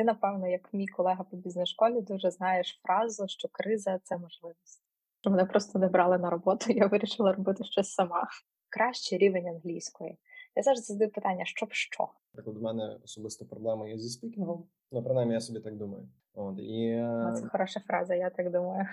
Ти, напевно, як мій колега по бізнес-школі, дуже знаєш фразу, що криза це можливість. Мене просто не брали на роботу, я вирішила робити щось сама. Кращий рівень англійської. Я завжди задаю питання, що б що. Наприклад, у мене особисто проблема є зі спікінгом. Ну, принаймні, я собі так думаю. От, і... Е, це хороша фраза, я так думаю.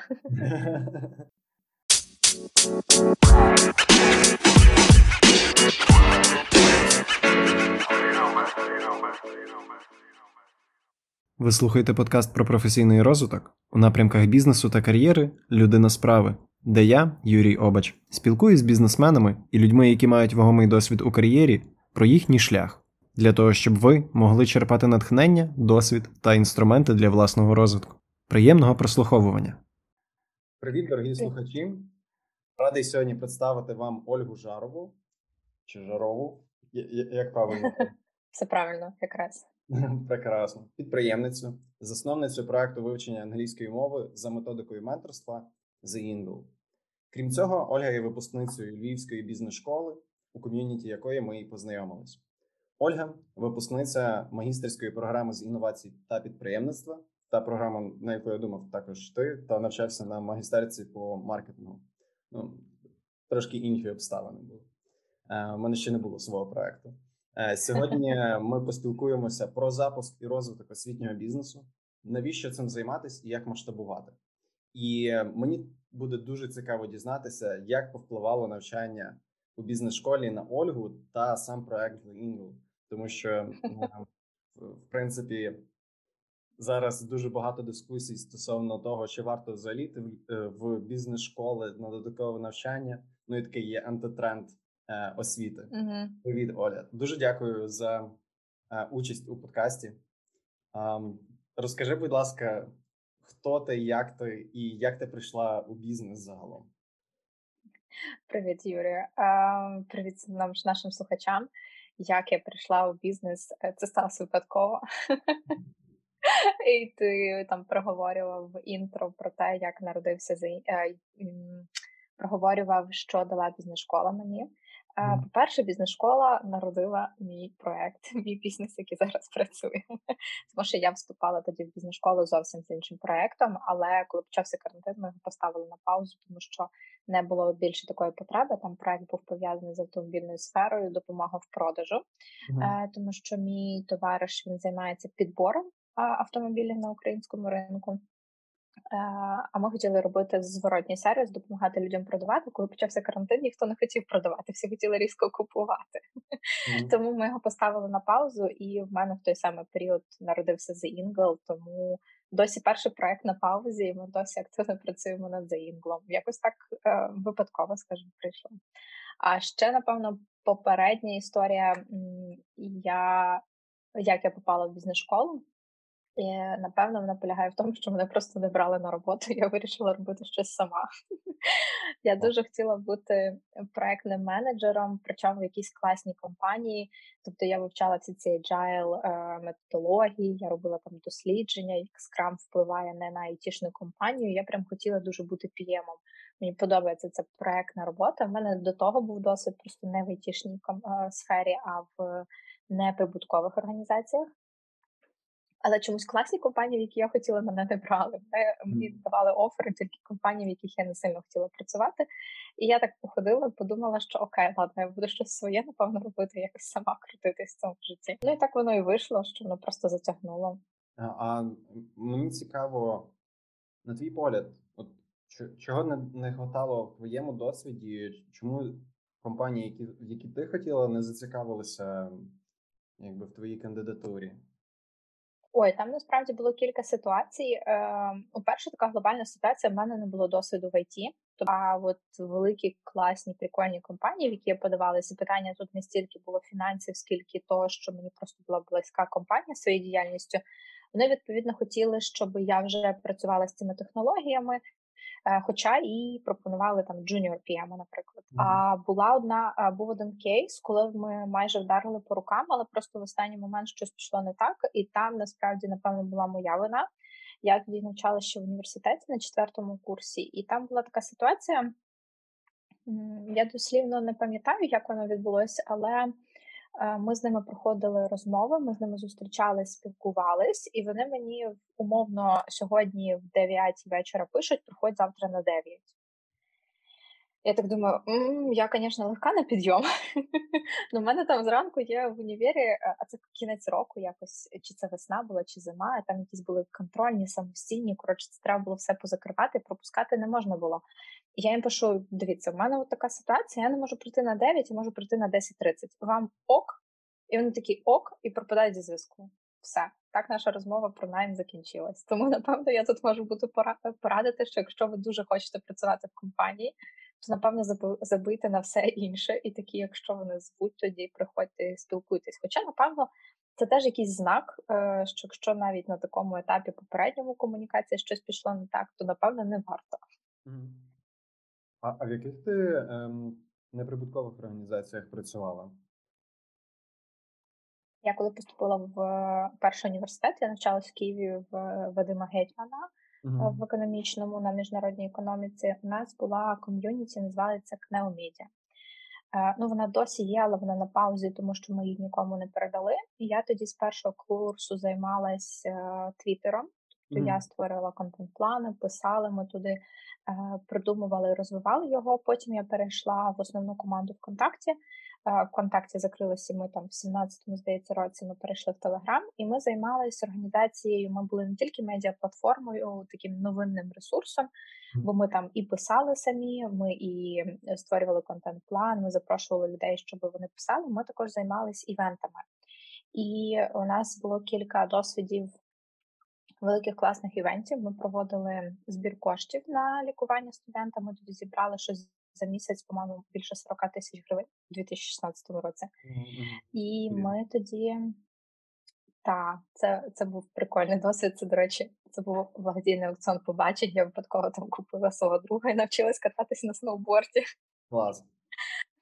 Ви слухаєте подкаст про професійний розвиток у напрямках бізнесу та кар'єри Людина справи, де я, Юрій Обач, спілкуюсь з бізнесменами і людьми, які мають вагомий досвід у кар'єрі, про їхній шлях, для того, щоб ви могли черпати натхнення, досвід та інструменти для власного розвитку. Приємного прослуховування. Привіт, дорогі слухачі. Радий сьогодні представити вам Ольгу Жарову чи Жарову. Як правильно? Все правильно, якраз. Прекрасно. Підприємницю, засновницю проекту вивчення англійської мови за методикою менторства The Ingle. Крім цього, Ольга є випускницею Львівської бізнес-школи, у ком'юніті якої ми і познайомились. Ольга випускниця магістерської програми з інновацій та підприємництва, та програма, на яку я думав, також ти, та навчався на магістерці по маркетингу. Ну, Трошки інші обставини були. Е, у мене ще не було свого проекту. Е, сьогодні ми поспілкуємося про запуск і розвиток освітнього бізнесу, навіщо цим займатися і як масштабувати. І мені буде дуже цікаво дізнатися, як повпливало навчання у бізнес-школі на Ольгу та сам проект Ingle. тому що ну, в принципі зараз дуже багато дискусій стосовно того, чи варто взагалі в е, бізнес-школи на додаткове навчання. Ну і такий є антитренд освіти. Угу. Привіт, Оля. Дуже дякую за е, участь у подкасті. Розкажи, будь ласка, хто ти, як ти і як ти прийшла у бізнес загалом? Привіт, Юрія. Привіт нам нашим слухачам. Як я прийшла у бізнес, е, це сталося випадково. І ти там проговорював в інтро про те, як народився проговорював, що дала бізнес-школа мені. По-перше, бізнес-школа народила мій проект, мій бізнес, який зараз працює. Тому що я вступала тоді в бізнес-школу зовсім з іншим проектом, але коли почався карантин, ми його поставили на паузу, тому що не було більше такої потреби. Там проект був пов'язаний з автомобільною сферою, допомога в продажу, mm-hmm. тому що мій товариш він займається підбором автомобілів на українському ринку. Е, а ми хотіли робити зворотній сервіс, допомагати людям продавати. Коли почався карантин, ніхто не хотів продавати, всі хотіли різко купувати. Mm. Тому ми його поставили на паузу, і в мене в той самий період народився The Ingle, Тому досі перший проект на паузі, і ми досі активно працюємо над The Ingle. Якось так е, випадково, скажімо, прийшло. А ще, напевно, попередня історія, я як я попала в бізнес-школу. І напевно вона полягає в тому, що мене просто не брали на роботу. Я вирішила робити щось сама. Я дуже хотіла бути проектним менеджером, причому в якійсь класній компанії. Тобто я вивчала ці ці agile е, методології, я робила там дослідження, як Scrum впливає не на айтішну компанію. Я прям хотіла дуже бути піємом. Мені подобається ця проектна робота. У мене до того був досвід просто не в айтішній е, сфері, а в неприбуткових організаціях. Але чомусь класні компанії, в які я хотіла, мене не брали. Мені давали офери тільки компанії, в яких я не сильно хотіла працювати. І я так походила, подумала, що окей, ладно, я буду щось своє, напевно, робити, якось сама крутитись в цьому житті. Ну і так воно і вийшло, що воно просто затягнуло. А, а мені цікаво, на твій погляд, от чого не не хватало в твоєму досвіді? Чому компанії, які в які ти хотіла, не зацікавилися якби в твоїй кандидатурі? Ой, там насправді було кілька ситуацій. Е, Перша така глобальна ситуація в мене не було досвіду в ІТ. А от великі класні прикольні компанії, в які я подавалася, питання тут не стільки було фінансів, скільки того, що мені просто була близька компанія своєю діяльністю. Вони відповідно хотіли, щоб я вже працювала з цими технологіями, хоча і пропонували там Junior PM, наприклад. Mm-hmm. А була одна був один кейс, коли ми майже вдарили по рукам, але просто в останній момент щось пішло не так, і там насправді напевно була моя вина. Я тоді навчалася ще в університеті на четвертому курсі, і там була така ситуація. Я дослівно не пам'ятаю, як воно відбулося, але Е, ми з ними проходили розмови, ми з ними зустрічались, спілкувались, і вони мені умовно сьогодні в 9 вечора пишуть, приходь завтра на 9. Я так думаю, М, я, звісно, легка на підйом. Ну, в мене там зранку є в універі, е, а це кінець року, якось чи це весна була, чи зима. Там якісь були контрольні, самостійні. Коротше, це треба було все позакривати, пропускати не можна було. І я їм пишу: дивіться, в мене от така ситуація, я не можу прийти на 9, я можу прийти на 10.30. Вам ок? І вони такі ок, і пропадають зі зв'язку. Все, так наша розмова про найм закінчилась. Тому, напевно, я тут можу бути порадити, що якщо ви дуже хочете працювати в компанії, то напевно забити на все інше, і такі, якщо вони звуть, тоді приходьте і спілкуйтесь. Хоча, напевно, це теж якийсь знак, е, що якщо навіть на такому етапі попередньому комунікації щось пішло не так, то напевно не варто. А а в яких ти ем, неприбуткових організаціях працювала? Я коли поступила в е, перший університет, я навчалась в Києві в Вадима Гетьмана uh-huh. в економічному на міжнародній економіці. У нас була ком'юніті, називається Кнеомедіа. Ну, вона досі є, але вона на паузі, тому що ми її нікому не передали. І я тоді з першого курсу займалась е, твіттером. Mm-hmm. я створила контент-плани, писали ми туди, е, придумували і розвивали його. Потім я перейшла в основну команду ВКонтакті. Е, ВКонтакті закрилися ми там в 17-му, здається, році. Ми перейшли в Телеграм, і ми займалися організацією. Ми були не тільки медіаплатформою, таким новинним ресурсом, бо ми там і писали самі, ми і створювали контент-план, ми запрошували людей, щоб вони писали. Ми також займалися івентами. І у нас було кілька досвідів великих класних івентів. Ми проводили збір коштів на лікування студента. Ми тоді зібрали щось за місяць, по-моєму, більше 40 тисяч гривень у 2016 році. Mm-hmm. І ми тоді. Так, це це був прикольний досвід. Це, до речі, це був благодійний аукціон побачень. Я випадково там купила свого друга і навчилась кататися на сноуборді. Клас.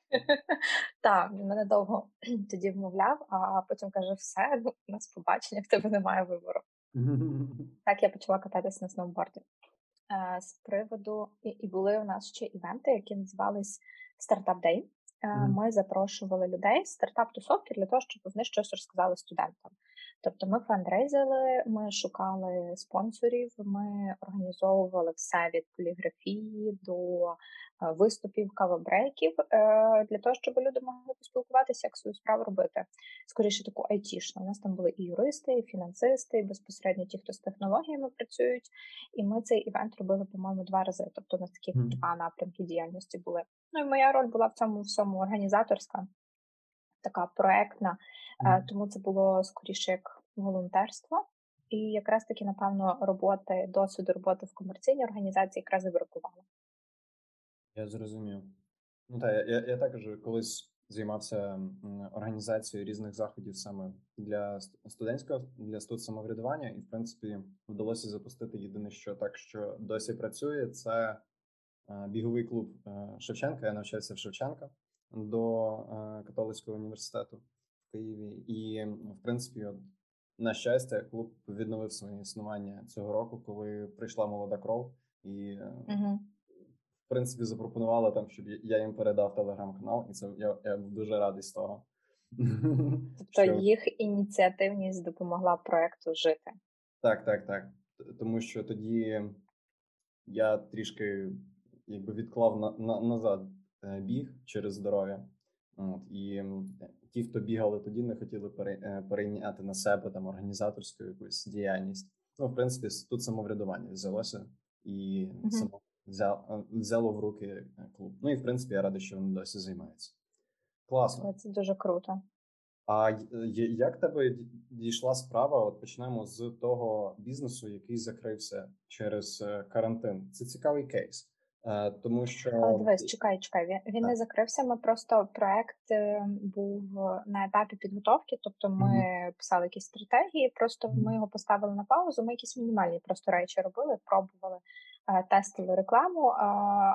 Так, він мене довго тоді вмовляв, а потім каже: все, ну, у нас побачення, в тебе немає вибору. Так я почала кататися на сноуборді. Е, з приводу, і були у нас ще івенти, які називались стартап Day. Mm. Ми запрошували людей з стартап-тусовки для того, щоб вони щось розказали студентам. Тобто ми фандрейзили, ми шукали спонсорів, ми організовували все від поліграфії до е, виступів, кавабрейків е, для того, щоб люди могли поспілкуватися, як свою справу робити. Скоріше таку айтішну. У нас там були і юристи, і фінансисти, і безпосередньо ті, хто з технологіями працюють. І ми цей івент робили, по-моєму, два рази. Тобто у нас такі mm. два напрямки діяльності були. Ну і моя роль була в цьому всьому організаторська, така проектна, mm. тому це було скоріше як волонтерство. І якраз таки, напевно, роботи, досвіду роботи в комерційній організації якраз і бракувало. Я зрозумів. Ну так, я, я також колись займався організацією різних заходів саме для студентського для студсамоврядування, і в принципі вдалося запустити єдине, що так, що досі працює, це біговий клуб е, Шевченка. Я навчався в Шевченка до е, католицького університету в Києві, і в принципі, от, на щастя, клуб відновив своє існування цього року, коли прийшла молода кров, і угу. в принципі запропонувала там, щоб я їм передав телеграм-канал, і це я, я був дуже радий з того. Тобто що... їх ініціативність допомогла проекту жити. Так, так, так. Тому що тоді я трішки якби відклав на, на назад біг через здоров'я. От, І ті, хто бігали тоді, не хотіли е, перейняти на себе там організаторську якусь діяльність. Ну, в принципі, тут самоврядування взялося і uh-huh. само взяло, взяло в руки е, клуб. Ну і в принципі я радий, що вони досі займаються. Класно. Це дуже круто. А як тебе дійшла справа? От почнемо з того бізнесу, який закрився через карантин. Це цікавий кейс. Е, тому що дивись, чекай, чекай. Він він не закрився. Ми просто проект е, був на етапі підготовки, тобто ми mm-hmm. писали якісь стратегії. Просто ми його поставили на паузу. Ми якісь мінімальні просто речі робили, пробували, е, тестили рекламу,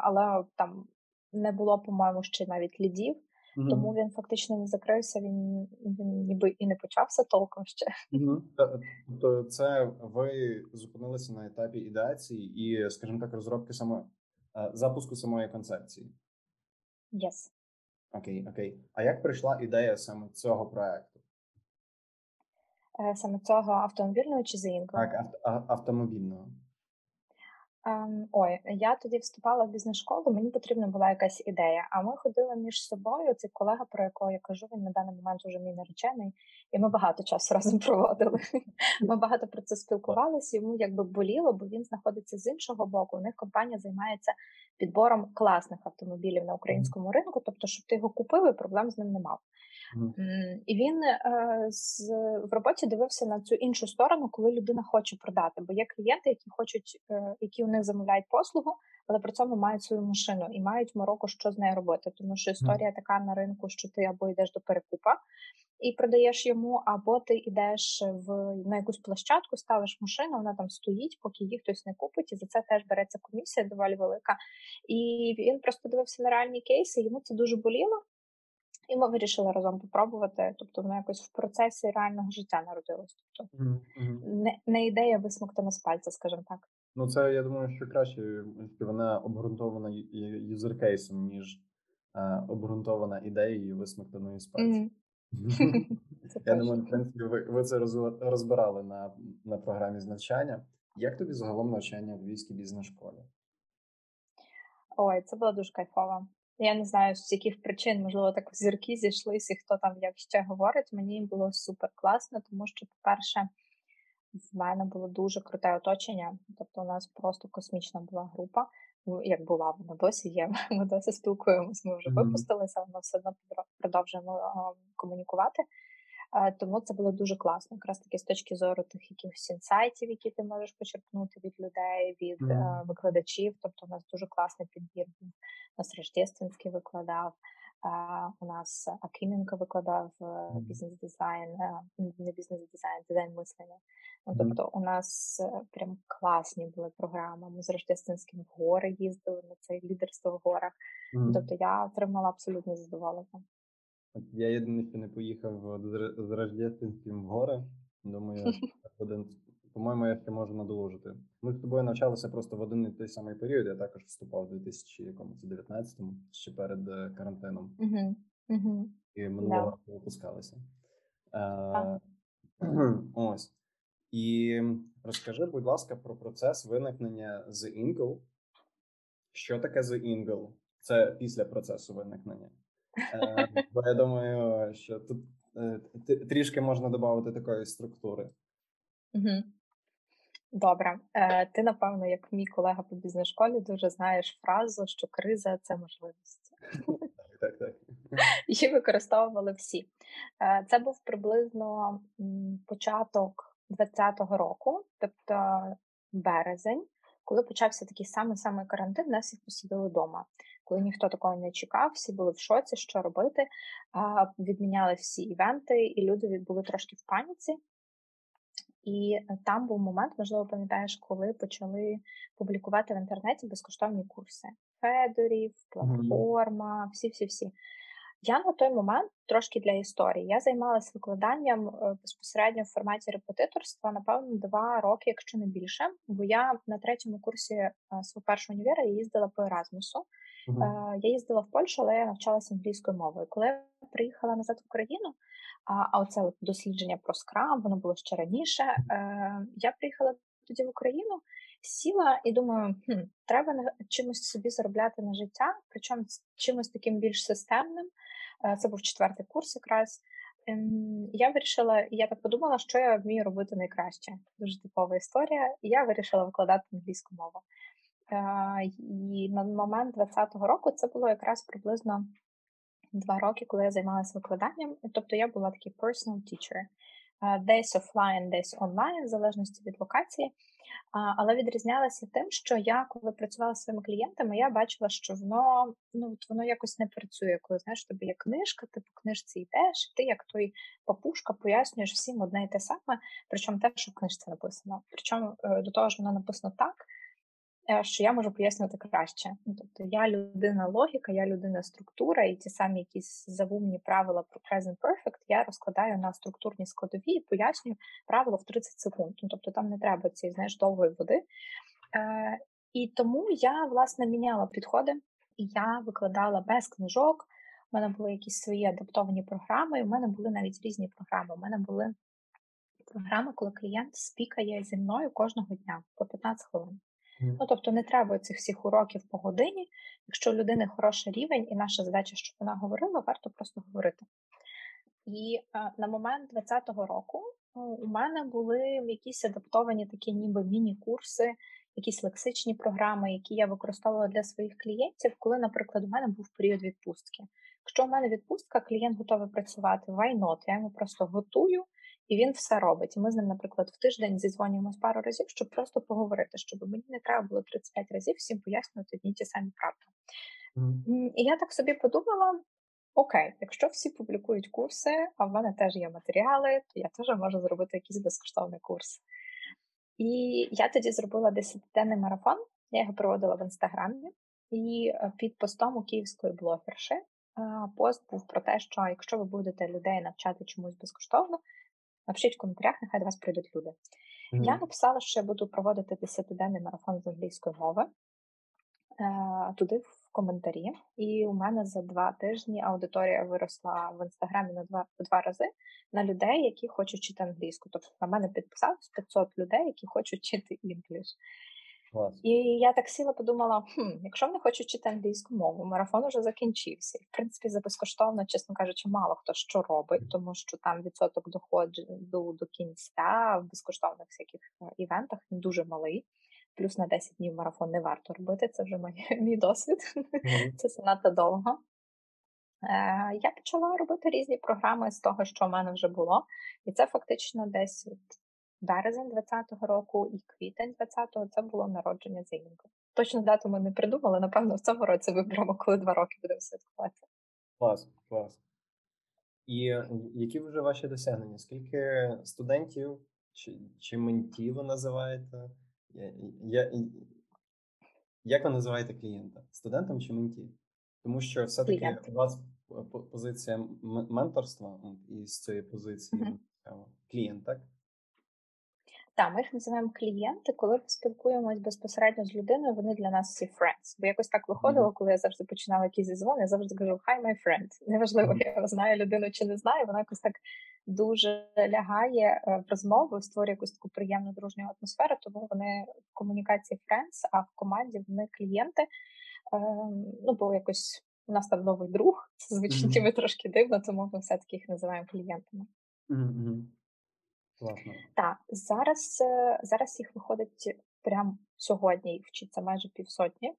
але там не було, по-моєму, ще навіть лідів. Mm-hmm. Тому він фактично не закрився. Він він ніби і не почався толком ще. Mm-hmm. Тобто, це ви зупинилися на етапі ідеації і, скажімо так, розробки саме запуску самої концепції. Yes. Окей, окей. А як прийшла ідея саме цього проекту? Е, саме цього автомобільного чи заїнку? Так, авто, автомобільного. Ем, ой, я тоді вступала в бізнес-школу, мені потрібна була якась ідея. А ми ходили між собою. Цей колега, про якого я кажу, він на даний момент уже мій наречений, і ми багато часу разом проводили. Ми багато про це спілкувалися. Йому якби боліло, бо він знаходиться з іншого боку. У них компанія займається підбором класних автомобілів на українському ринку. Тобто, щоб ти його купив, і проблем з ним не мав. І він е, з в роботі дивився на цю іншу сторону, коли людина хоче продати. Бо є клієнти, які хочуть, е, які у них замовляють послугу, але при цьому мають свою машину і мають мороку, що з нею робити. Тому що історія така на ринку, що ти або йдеш до перекупа і продаєш йому, або ти йдеш в на якусь площадку, ставиш машину, вона там стоїть, поки її хтось не купить, і за це теж береться комісія доволі велика. І він просто дивився на реальні кейси. Йому це дуже боліло. І ми вирішили разом попробувати. Тобто воно якось в процесі реального життя народилось. Тобто mm-hmm. не не ідея висмоктана з пальця, скажімо так. Ну це я думаю, що краще вона обґрунтована юзеркейсом, ніж е, обґрунтована ідеєю висмоктаною з пальця. Mm-hmm. Я думаю, в принципі, ви ви це розбирали на на програмі з навчання. Як тобі загалом навчання в Львівській бізнес-школі? Ой, це було дуже кайфово. Я не знаю, з яких причин, можливо, так зірки зійшлися, і хто там як ще говорить. Мені було супер класно, тому що, по-перше, в мене було дуже круте оточення. Тобто, у нас просто космічна була група. Як була, вона досі є. Ми досі спілкуємося. Ми вже випустилися, але все одно продовжуємо комунікувати. Тому це було дуже класно, якраз таки з точки зору тих якихось інсайтів, які ти можеш почерпнути від людей, від mm. викладачів. Тобто, у нас дуже класний підбір. У нас Рождественський викладав. У нас Акименко викладав бізнес-дизайн, не бізнес-дизайн, дизайн мислення. Ну, Тобто, у нас е, прям класні були програми. Ми з Рождественським в гори їздили на це лідерство в горах. Mm. Тобто я отримала абсолютно задоволення. Я єдине, що не поїхав з Рождественським в гори. Думаю, один, по-моєму, я ще можу надолужити. Ми з тобою навчалися просто в один і той самий період. Я також вступав у 2019-му, ще перед е, карантином. Uh-huh. Uh-huh. І минулого року yeah. випускалися. Uh. Ось. І розкажи, будь ласка, про процес виникнення The Ingle. Що таке The Ingle? Це після процесу виникнення. Е, бо я думаю, що тут е, трішки можна додати такої структури. Добре, е, ти, напевно, як мій колега по бізнес-школі, дуже знаєш фразу, що криза це можливість. Так, так. Її використовували всі. Це був приблизно початок 2020 року, тобто березень, коли почався такий самий самий карантин, нас всіх посадили вдома коли ніхто такого не чекав, всі були в шоці, що робити. Відміняли всі івенти, і люди були трошки в паніці. І там був момент, можливо, пам'ятаєш, коли почали публікувати в інтернеті безкоштовні курси Федорів, платформа, всі-всі-всі. Я на той момент трошки для історії. Я займалася викладанням е, безпосередньо в форматі репетиторства, напевно, два роки, якщо не більше. Бо я на третьому курсі е, свого першого універа їздила по Еразмусу. Uh-huh. Я їздила в Польщу, але я навчалася англійською мовою. Коли я приїхала назад в Україну, а а оце дослідження про скрам, воно було ще раніше. Е, Я приїхала тоді в Україну, сіла і думаю, хм, треба чимось собі заробляти на життя, причому чимось таким більш системним. Е, Це був четвертий курс якраз. Ем, я вирішила, я так подумала, що я вмію робити найкраще. Дуже типова історія. І я вирішила викладати англійську мову. І на момент 20-го року це було якраз приблизно два роки, коли я займалася викладанням. Тобто я була такий personal teacher. Десь офлайн, десь онлайн, в залежності від локації. Але відрізнялася тим, що я, коли працювала з своїми клієнтами, я бачила, що воно ну, воно якось не працює. Коли знаєш, тобі є книжка, ти по книжці йдеш, і ти, як той папушка, пояснюєш всім одне і те саме, причому те, що в книжці написано. Причому е, до того ж воно написано так, Е, що я можу пояснювати краще. Тобто я людина логіка, я людина структура, і ті самі якісь завумні правила про present perfect я розкладаю на структурні складові і пояснюю правило в 30 секунд. Ну, Тобто там не треба цієї знаєш, довгої води. Е, І тому я власне міняла підходи, і я викладала без книжок. У мене були якісь свої адаптовані програми, і в мене були навіть різні програми. У мене були програми, коли клієнт спікає зі мною кожного дня по 15 хвилин. Ну, тобто не треба цих всіх уроків по годині. Якщо у людини хороший рівень, і наша задача, щоб вона говорила, варто просто говорити. І а, на момент 2020 року у мене були якісь адаптовані такі, ніби міні-курси, якісь лексичні програми, які я використовувала для своїх клієнтів, коли, наприклад, у мене був період відпустки. Якщо у мене відпустка, клієнт готовий працювати why not, я йому просто готую, і він все робить. І ми з ним, наприклад, в тиждень зідзвонюємось пару разів, щоб просто поговорити, щоб мені не треба було 35 разів всім пояснювати одні ті самі правди. Mm. І я так собі подумала: окей, якщо всі публікують курси, а в мене теж є матеріали, то я теж можу зробити якийсь безкоштовний курс. І я тоді зробила 10-денний марафон, я його проводила в інстаграмі, і е, під постом у київської блогерши пост був про те, що якщо ви будете людей навчати чомусь безкоштовно, напишіть в коментарях, нехай до вас прийдуть люди. Mm-hmm. Я написала, що я буду проводити 10-денний марафон з англійської мови е, туди в коментарі, і у мене за два тижні аудиторія виросла в інстаграмі на два два рази на людей, які хочуть вчити англійську. Тобто на мене підписалось 500 людей, які хочуть вчити English. Клас. І я так сіла, подумала: хм, якщо вони хочуть вчити англійську мову, марафон уже закінчився. І в принципі, за безкоштовно, чесно кажучи, мало хто що робить, тому що там відсоток доходу до, до кінця в безкоштовних всяких е, івентах він дуже малий. Плюс на 10 днів марафон не варто робити. Це вже мій, мій досвід. Mm-hmm. Це занадто довго. Е, Я почала робити різні програми з того, що в мене вже було, і це фактично десь березень 20-го року і квітень 20-го це було народження Зейнінга. Точно дату ми не придумали, напевно, в цьому році виберемо, коли два роки будемо святкувати. Клас, клас. І які вже ваші досягнення? Скільки студентів чи чи ментів ви називаєте? Я, я, Як ви називаєте клієнта? Студентом чи менті? Тому що все-таки у вас позиція менторства і з цієї позиції mm-hmm. клієнт, так? Так, ми їх називаємо клієнти, коли ми спілкуємось безпосередньо з людиною, вони для нас всі friends. Бо якось так виходило, коли я завжди починала якісь зізвони, я завжди кажу «Hi, my friend». Неважливо, я знаю людину чи не знаю, вона якось так дуже лягає е, в розмову, створює якусь таку приємну дружню атмосферу, тому вони в комунікації friends, а в команді вони клієнти. Ем, ну, бо якось у нас там новий друг, це звучить mm-hmm. трошки дивно, тому ми все-таки їх називаємо клієнтами. Mm-hmm. Класно. Так, зараз е, зараз їх виходить прямо сьогодні, їх вчиться майже півсотні е,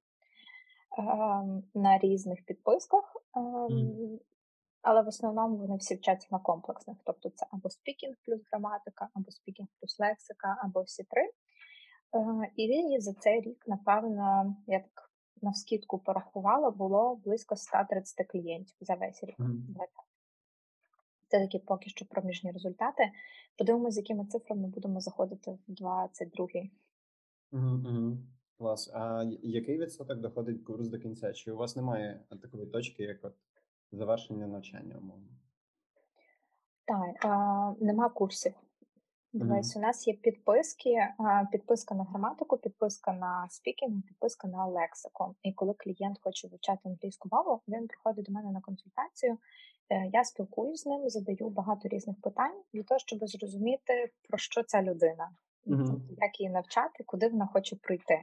на різних підписках, mm. але в основному вони всі вчаться на комплексних. Тобто це або speaking плюс граматика, або speaking плюс лексика, або всі три. Е, і за цей рік, напевно, я так навскідку порахувала, було близько 130 клієнтів за весь рік. Mm. Це такі поки що проміжні результати. Подивимося, з якими цифрами будемо заходити в 22-й. Угу, Клас. А який відсоток доходить курс до кінця? Чи у вас немає такої точки, як от завершення навчання, умовно? Так, а, нема курсів. Дивись, mm-hmm. у нас є підписки, підписка на граматику, підписка на speaking, підписка на лексику. І коли клієнт хоче вивчати англійську мову, він приходить до мене на консультацію. Е, я спілкуюся з ним, задаю багато різних питань для того, щоб зрозуміти, про що ця людина, mm-hmm. як її навчати, куди вона хоче прийти.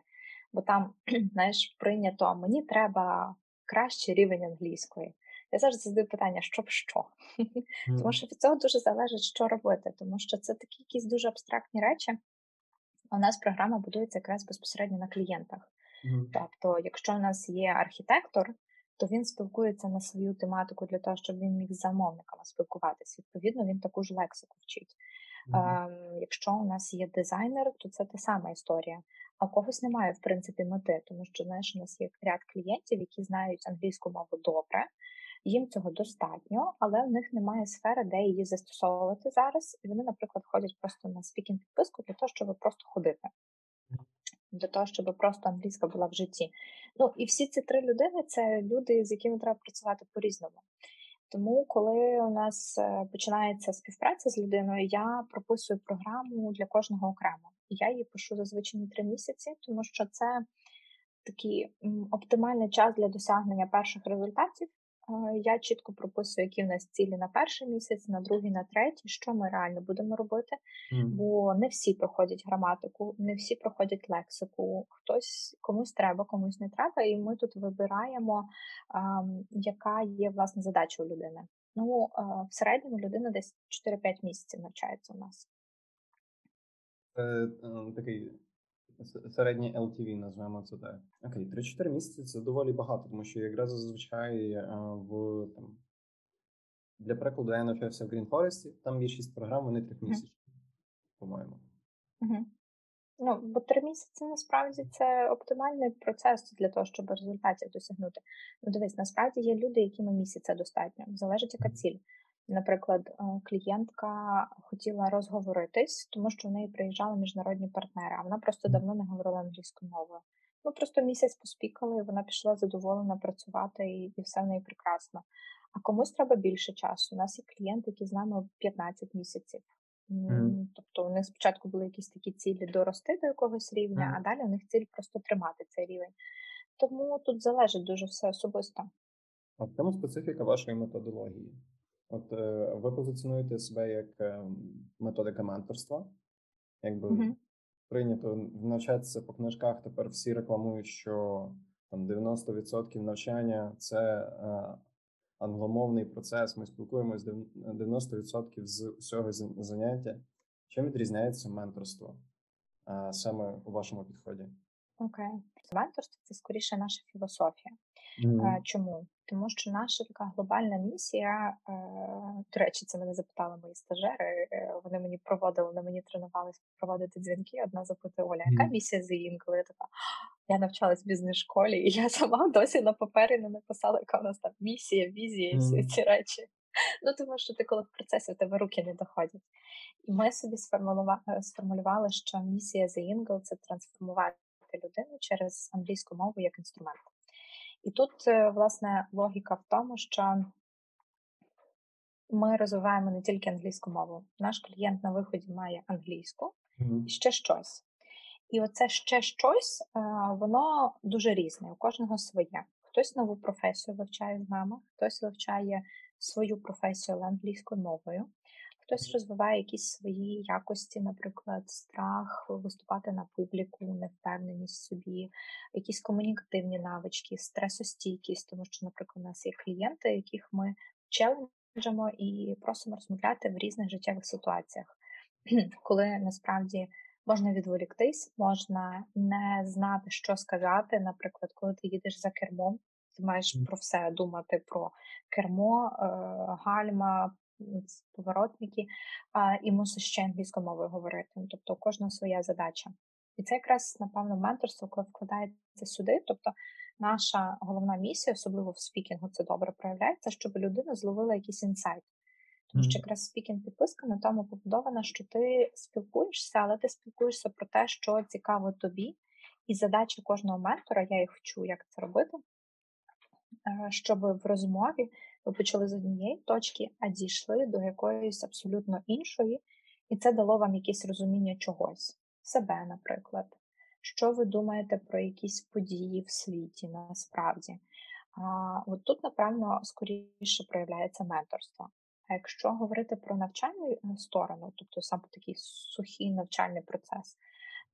Бо там, знаєш, прийнято мені треба кращий рівень англійської. Я завжди задаю питання, щоб що. Mm. Тому що від цього дуже залежить, що робити, тому що це такі якісь дуже абстрактні речі. У нас програма будується якраз безпосередньо на клієнтах. Mm. Тобто, якщо у нас є архітектор, то він спілкується на свою тематику для того, щоб він міг з замовниками спілкуватися. Відповідно, він таку ж лексику вчить. Mm-hmm. Ем, Якщо у нас є дизайнер, то це та сама історія. А у когось немає, в принципі, мети, тому що знаєш, у нас є ряд клієнтів, які знають англійську мову добре, їм цього достатньо, але в них немає сфери, де її застосовувати зараз. І вони, наприклад, ходять просто на speaking підписку для того, щоб просто ходити. Для того, щоб просто англійська була в житті. Ну і всі ці три людини це люди, з якими треба працювати по-різному. Тому, коли у нас е, починається співпраця з людиною, я прописую програму для кожного окремо. Я її пишу зазвичай на три місяці, тому що це такий оптимальний час для досягнення перших результатів я чітко прописую, які в нас цілі на перший місяць, на другий, на третій, що ми реально будемо робити. Mm. Бо не всі проходять граматику, не всі проходять лексику. Хтось комусь треба, комусь не треба. І ми тут вибираємо, яка є власне задача у людини. Ну, в середньому людина десь 4-5 місяців навчається у нас. Це е, такий середній LTV, назвемо це так. Окей, 3-4 місяці це доволі багато, тому що якраз зазвичай е, в там для прикладу я навчався в Green Forest, там більшість програм, вони трьохмісячні, mm-hmm. по-моєму. Mm-hmm. Ну, бо три місяці насправді це оптимальний процес для того, щоб результатів досягнути. Ну, дивись, насправді є люди, яким місяця достатньо. Залежить, яка ціль. Наприклад, е, клієнтка хотіла розговоритись, тому що в неї приїжджали міжнародні партнери, а вона просто давно не говорила англійською мовою. Ми просто місяць поспікали, і вона пішла задоволена працювати, і, і все в неї прекрасно. А комусь треба більше часу. У нас є клієнти, які з нами 15 місяців. Mm. Тобто у них спочатку були якісь такі цілі дорости до якогось рівня, mm. а далі у них ціль просто тримати цей рівень. Тому тут залежить дуже все особисто. А в чому специфіка вашої методології? От е, ви позиціонуєте себе як е, методика менторства, якби mm-hmm. прийнято навчатися по книжках. Тепер всі рекламують, що там 90% навчання це е, англомовний процес. Ми спілкуємося 90% з усього заняття. Чим відрізняється менторство саме у вашому підході? Окей, okay. менторство це скоріше наша філософія. Mm-hmm. Чому? Тому що наша така глобальна місія, е, до речі, це мене запитали мої стажери. Е, вони мені проводили, вони мені тренувалися проводити дзвінки. Одна запитує Оля, яка місія з інколи? Я така я навчалась в бізнес-школі, і я сама досі на папері не написала, яка у нас там місія, візія, всі ці речі. Ну тому що ти коли в процесі у тебе руки не доходять. І ми собі сформулювали, що місія The Ingle – це трансформувати людину через англійську мову як інструмент. І тут, е, власне, логіка в тому, що ми розвиваємо не тільки англійську мову. Наш клієнт на виході має англійську mm-hmm. і ще щось. І оце ще щось, е, воно дуже різне, у кожного своє. Хтось нову професію вивчає з нами, хтось вивчає свою професію англійською мовою. Хтось розвиває якісь свої якості, наприклад, страх виступати на публіку, невпевненість в собі, якісь комунікативні навички, стресостійкість, тому що, наприклад, у нас є клієнти, яких ми челенджимо і просимо розмовляти в різних життєвих ситуаціях, коли насправді. Можна відволіктись, можна не знати, що сказати. Наприклад, коли ти їдеш за кермом, ти маєш про все думати: про кермо, е, гальма, поворотники, і мусиш ще англійською мовою говорити. Ну, тобто у кожного своя задача. І це якраз, напевно, менторство, коли вкладається сюди. Тобто, наша головна місія, особливо в спікінгу, це добре проявляється, щоб людина зловила якийсь інсайт. Тому що якраз speaking підписка на тому побудована, що ти спілкуєшся, але ти спілкуєшся про те, що цікаво тобі. І задача кожного ментора, я їх вчу, як це робити, е, щоб в розмові ви почали з однієї точки, а дійшли до якоїсь абсолютно іншої, і це дало вам якесь розуміння чогось, себе, наприклад. Що ви думаєте про якісь події в світі насправді? А, От тут, напевно, скоріше проявляється менторство. А якщо говорити про навчальну е, сторону, тобто саме такий сухий навчальний процес,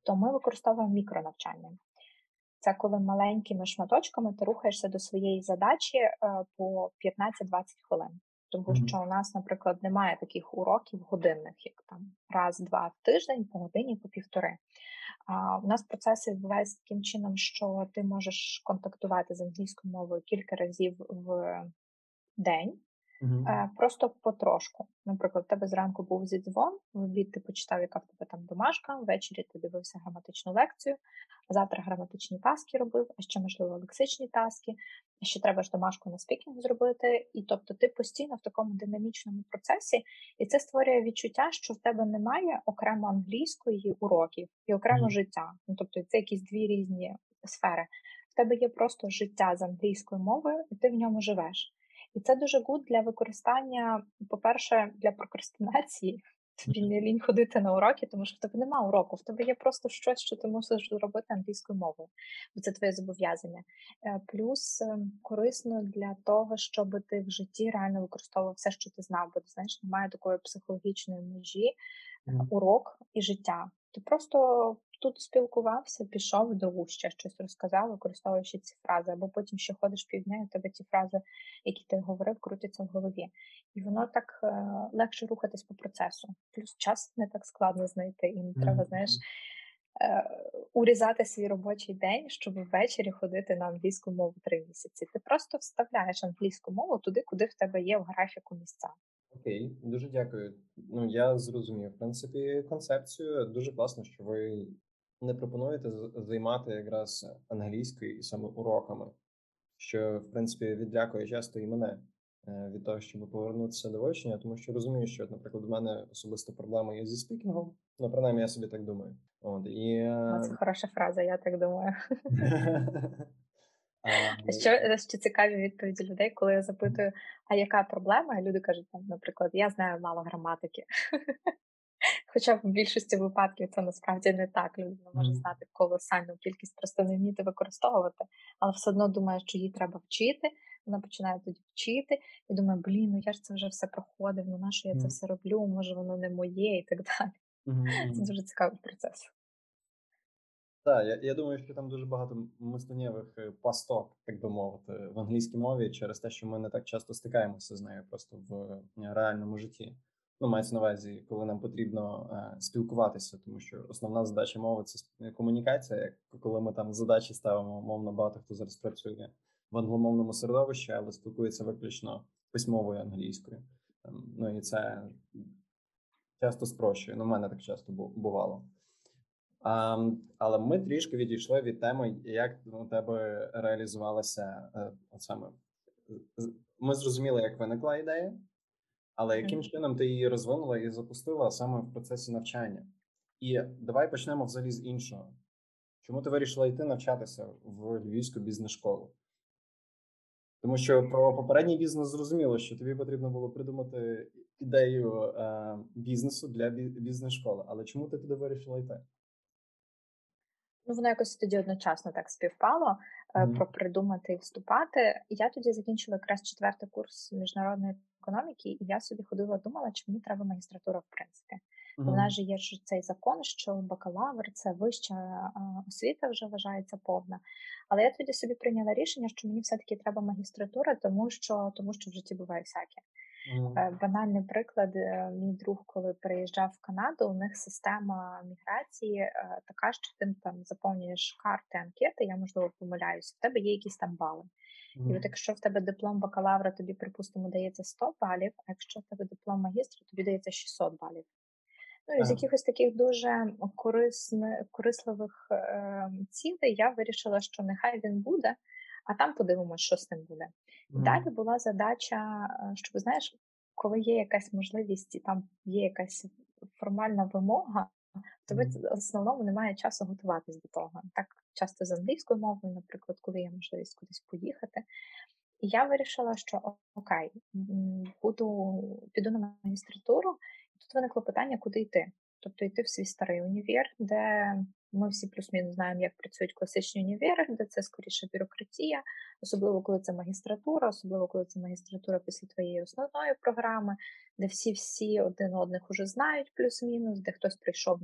то ми використовуємо мікронавчання. Це коли маленькими шматочками ти рухаєшся до своєї задачі е, по 15-20 хвилин. Тому що у нас, наприклад, немає таких уроків годинних, як там раз-два в тиждень, по годині, по півтори. А У нас процеси відбуваються таким чином, що ти можеш контактувати з англійською мовою кілька разів в день. Угу. Просто потрошку. Наприклад, у тебе зранку був зідзвон, в обід ти почитав, яка в тебе там домашка, ввечері ти дивився граматичну лекцію, завтра граматичні таски робив, а ще, можливо, лексичні таски, а ще треба ж домашку на speaking зробити. І тобто ти постійно в такому динамічному процесі, і це створює відчуття, що в тебе немає окремо англійської уроків і окремо угу. життя. Ну тобто це якісь дві різні сфери. В тебе є просто життя з англійською мовою, і ти в ньому живеш. І це дуже good для використання, по-перше, для прокрастинації, тобі не лінь ходити на уроки, тому що в тебе немає уроку, в тебе є просто щось, що ти мусиш зробити англійською мовою, бо це твоє зобов'язання. Е, плюс ем, корисно для того, щоб ти в житті реально використовував все, що ти знав, бо ти знаєш, немає такої психологічної межі, mm. урок і життя. Ти просто тут спілкувався, пішов до вуща, щось розказав, використовуючи ці фрази, або потім ще ходиш півдня, і у тебе ті фрази, які ти говорив, крутяться в голові. І воно так е, легше рухатись по процесу. Плюс час не так складно знайти, і не mm-hmm. треба, знаєш, е, урізати свій робочий день, щоб ввечері ходити на англійську мову три місяці. Ти просто вставляєш англійську мову туди, куди в тебе є в графіку місця. Окей, дуже дякую. Ну я зрозумів в принципі концепцію. Дуже класно, що ви не пропонуєте займати якраз англійською і саме уроками, що в принципі відлякує часто і мене е, від того, щоб повернутися до вивчення, тому що розумію, що, наприклад, у мене особисто проблема є зі спікінгом. Ну, принаймні, я собі так думаю. От і це хороша фраза, я так думаю. Що ще цікаві відповіді людей, коли я запитую, а яка проблема? Люди кажуть, там, наприклад, я знаю мало граматики. Хоча в більшості випадків це насправді не так. Людина може знати колосальну кількість, просто не вміти використовувати, але все одно думає, що їй треба вчити. Вона починає тоді вчити і думає, блін, ну я ж це вже все проходив, ну на що я це все роблю, може воно не моє і так далі. Це дуже цікавий процес. Так, я я думаю, що там дуже багато мисленнєвих е, пасток, так би мовити, в англійській мові через те, що ми не так часто стикаємося з нею просто в е, реальному житті. Ну, мається на увазі, коли нам потрібно е, спілкуватися, тому що основна задача мови це комунікація. Як коли ми там задачі ставимо, мовно багато хто зараз працює в англомовному середовищі, але спілкується виключно письмовою англійською. Ем, ну і це часто спрощує. Ну, в мене так часто бувало. А, Але ми трішки відійшли від теми, як у тебе реалізувалася е, от саме. Ми зрозуміли, як виникла ідея, але яким чином ти її розвинула і запустила саме в процесі навчання? І давай почнемо взагалі з іншого. Чому ти вирішила йти навчатися в львівську бізнес-школу? Тому що про попередній бізнес зрозуміло, що тобі потрібно було придумати ідею е, бізнесу для бізнес-школи. Але чому ти туди вирішила йти? Ну, воно якось тоді одночасно так співпало mm-hmm. про придумати і вступати. Я тоді закінчила якраз четвертий курс міжнародної економіки, і я собі ходила, думала, чи мені треба магістратура, в принципі. Mm-hmm. У нас же є ж цей закон, що бакалавр це вища освіта вже вважається повна. Але я тоді собі прийняла рішення, що мені все-таки треба магістратура, тому що тому що в житті буває всяке. Mm. Банальний приклад, е, мій друг, коли переїжджав в Канаду, у них система міграції е, така, що ти там заповнюєш карти, анкети, я можливо помиляюсь, в тебе є якісь там бали. Mm. І от якщо в тебе диплом бакалавра, тобі, припустимо, дається 100 балів, а якщо в тебе диплом магістра, тобі дається 600 балів. Ну і з якихось таких дуже корисних, корисливих е, цілей я вирішила, що нехай він буде, а там подивимося, що з ним буде. Mm. Далі була задача, е, щоб знаєш, коли є якась можливість і там є якась формальна вимога, тобі mm. в основному немає часу готуватись до того. Так часто з англійською мовою, наприклад, коли є можливість кудись поїхати. І я вирішила, що окей, буду піду на магістратуру, і тут виникло питання, куди йти. Тобто йти в свій старий універ, де ми всі плюс-мінус знаємо, як працюють класичні універи, де це скоріше бюрократія, особливо коли це магістратура, особливо коли це магістратура після твоєї основної програми, де всі-всі один одних уже знають, плюс-мінус, де хтось прийшов,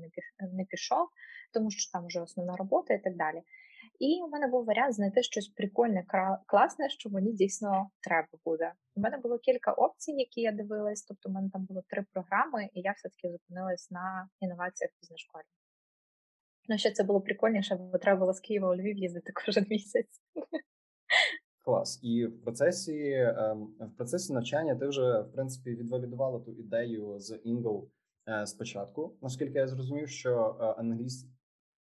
не пішов, тому що там вже основна робота і так далі. І у мене був варіант знайти щось прикольне, класне, що мені дійсно треба буде. У мене було кілька опцій, які я дивилась. Тобто, у мене там було три програми, і я все-таки зупинилась на інноваціях в бізнес-школі. Ну, ще це було прикольніше, бо треба було з Києва у Львів їздити кожен місяць. Клас. І в процесі в процесі навчання ти вже в принципі відвалідувала ту ідею з Інгл е, спочатку. Наскільки я зрозумів, що е, англійсь...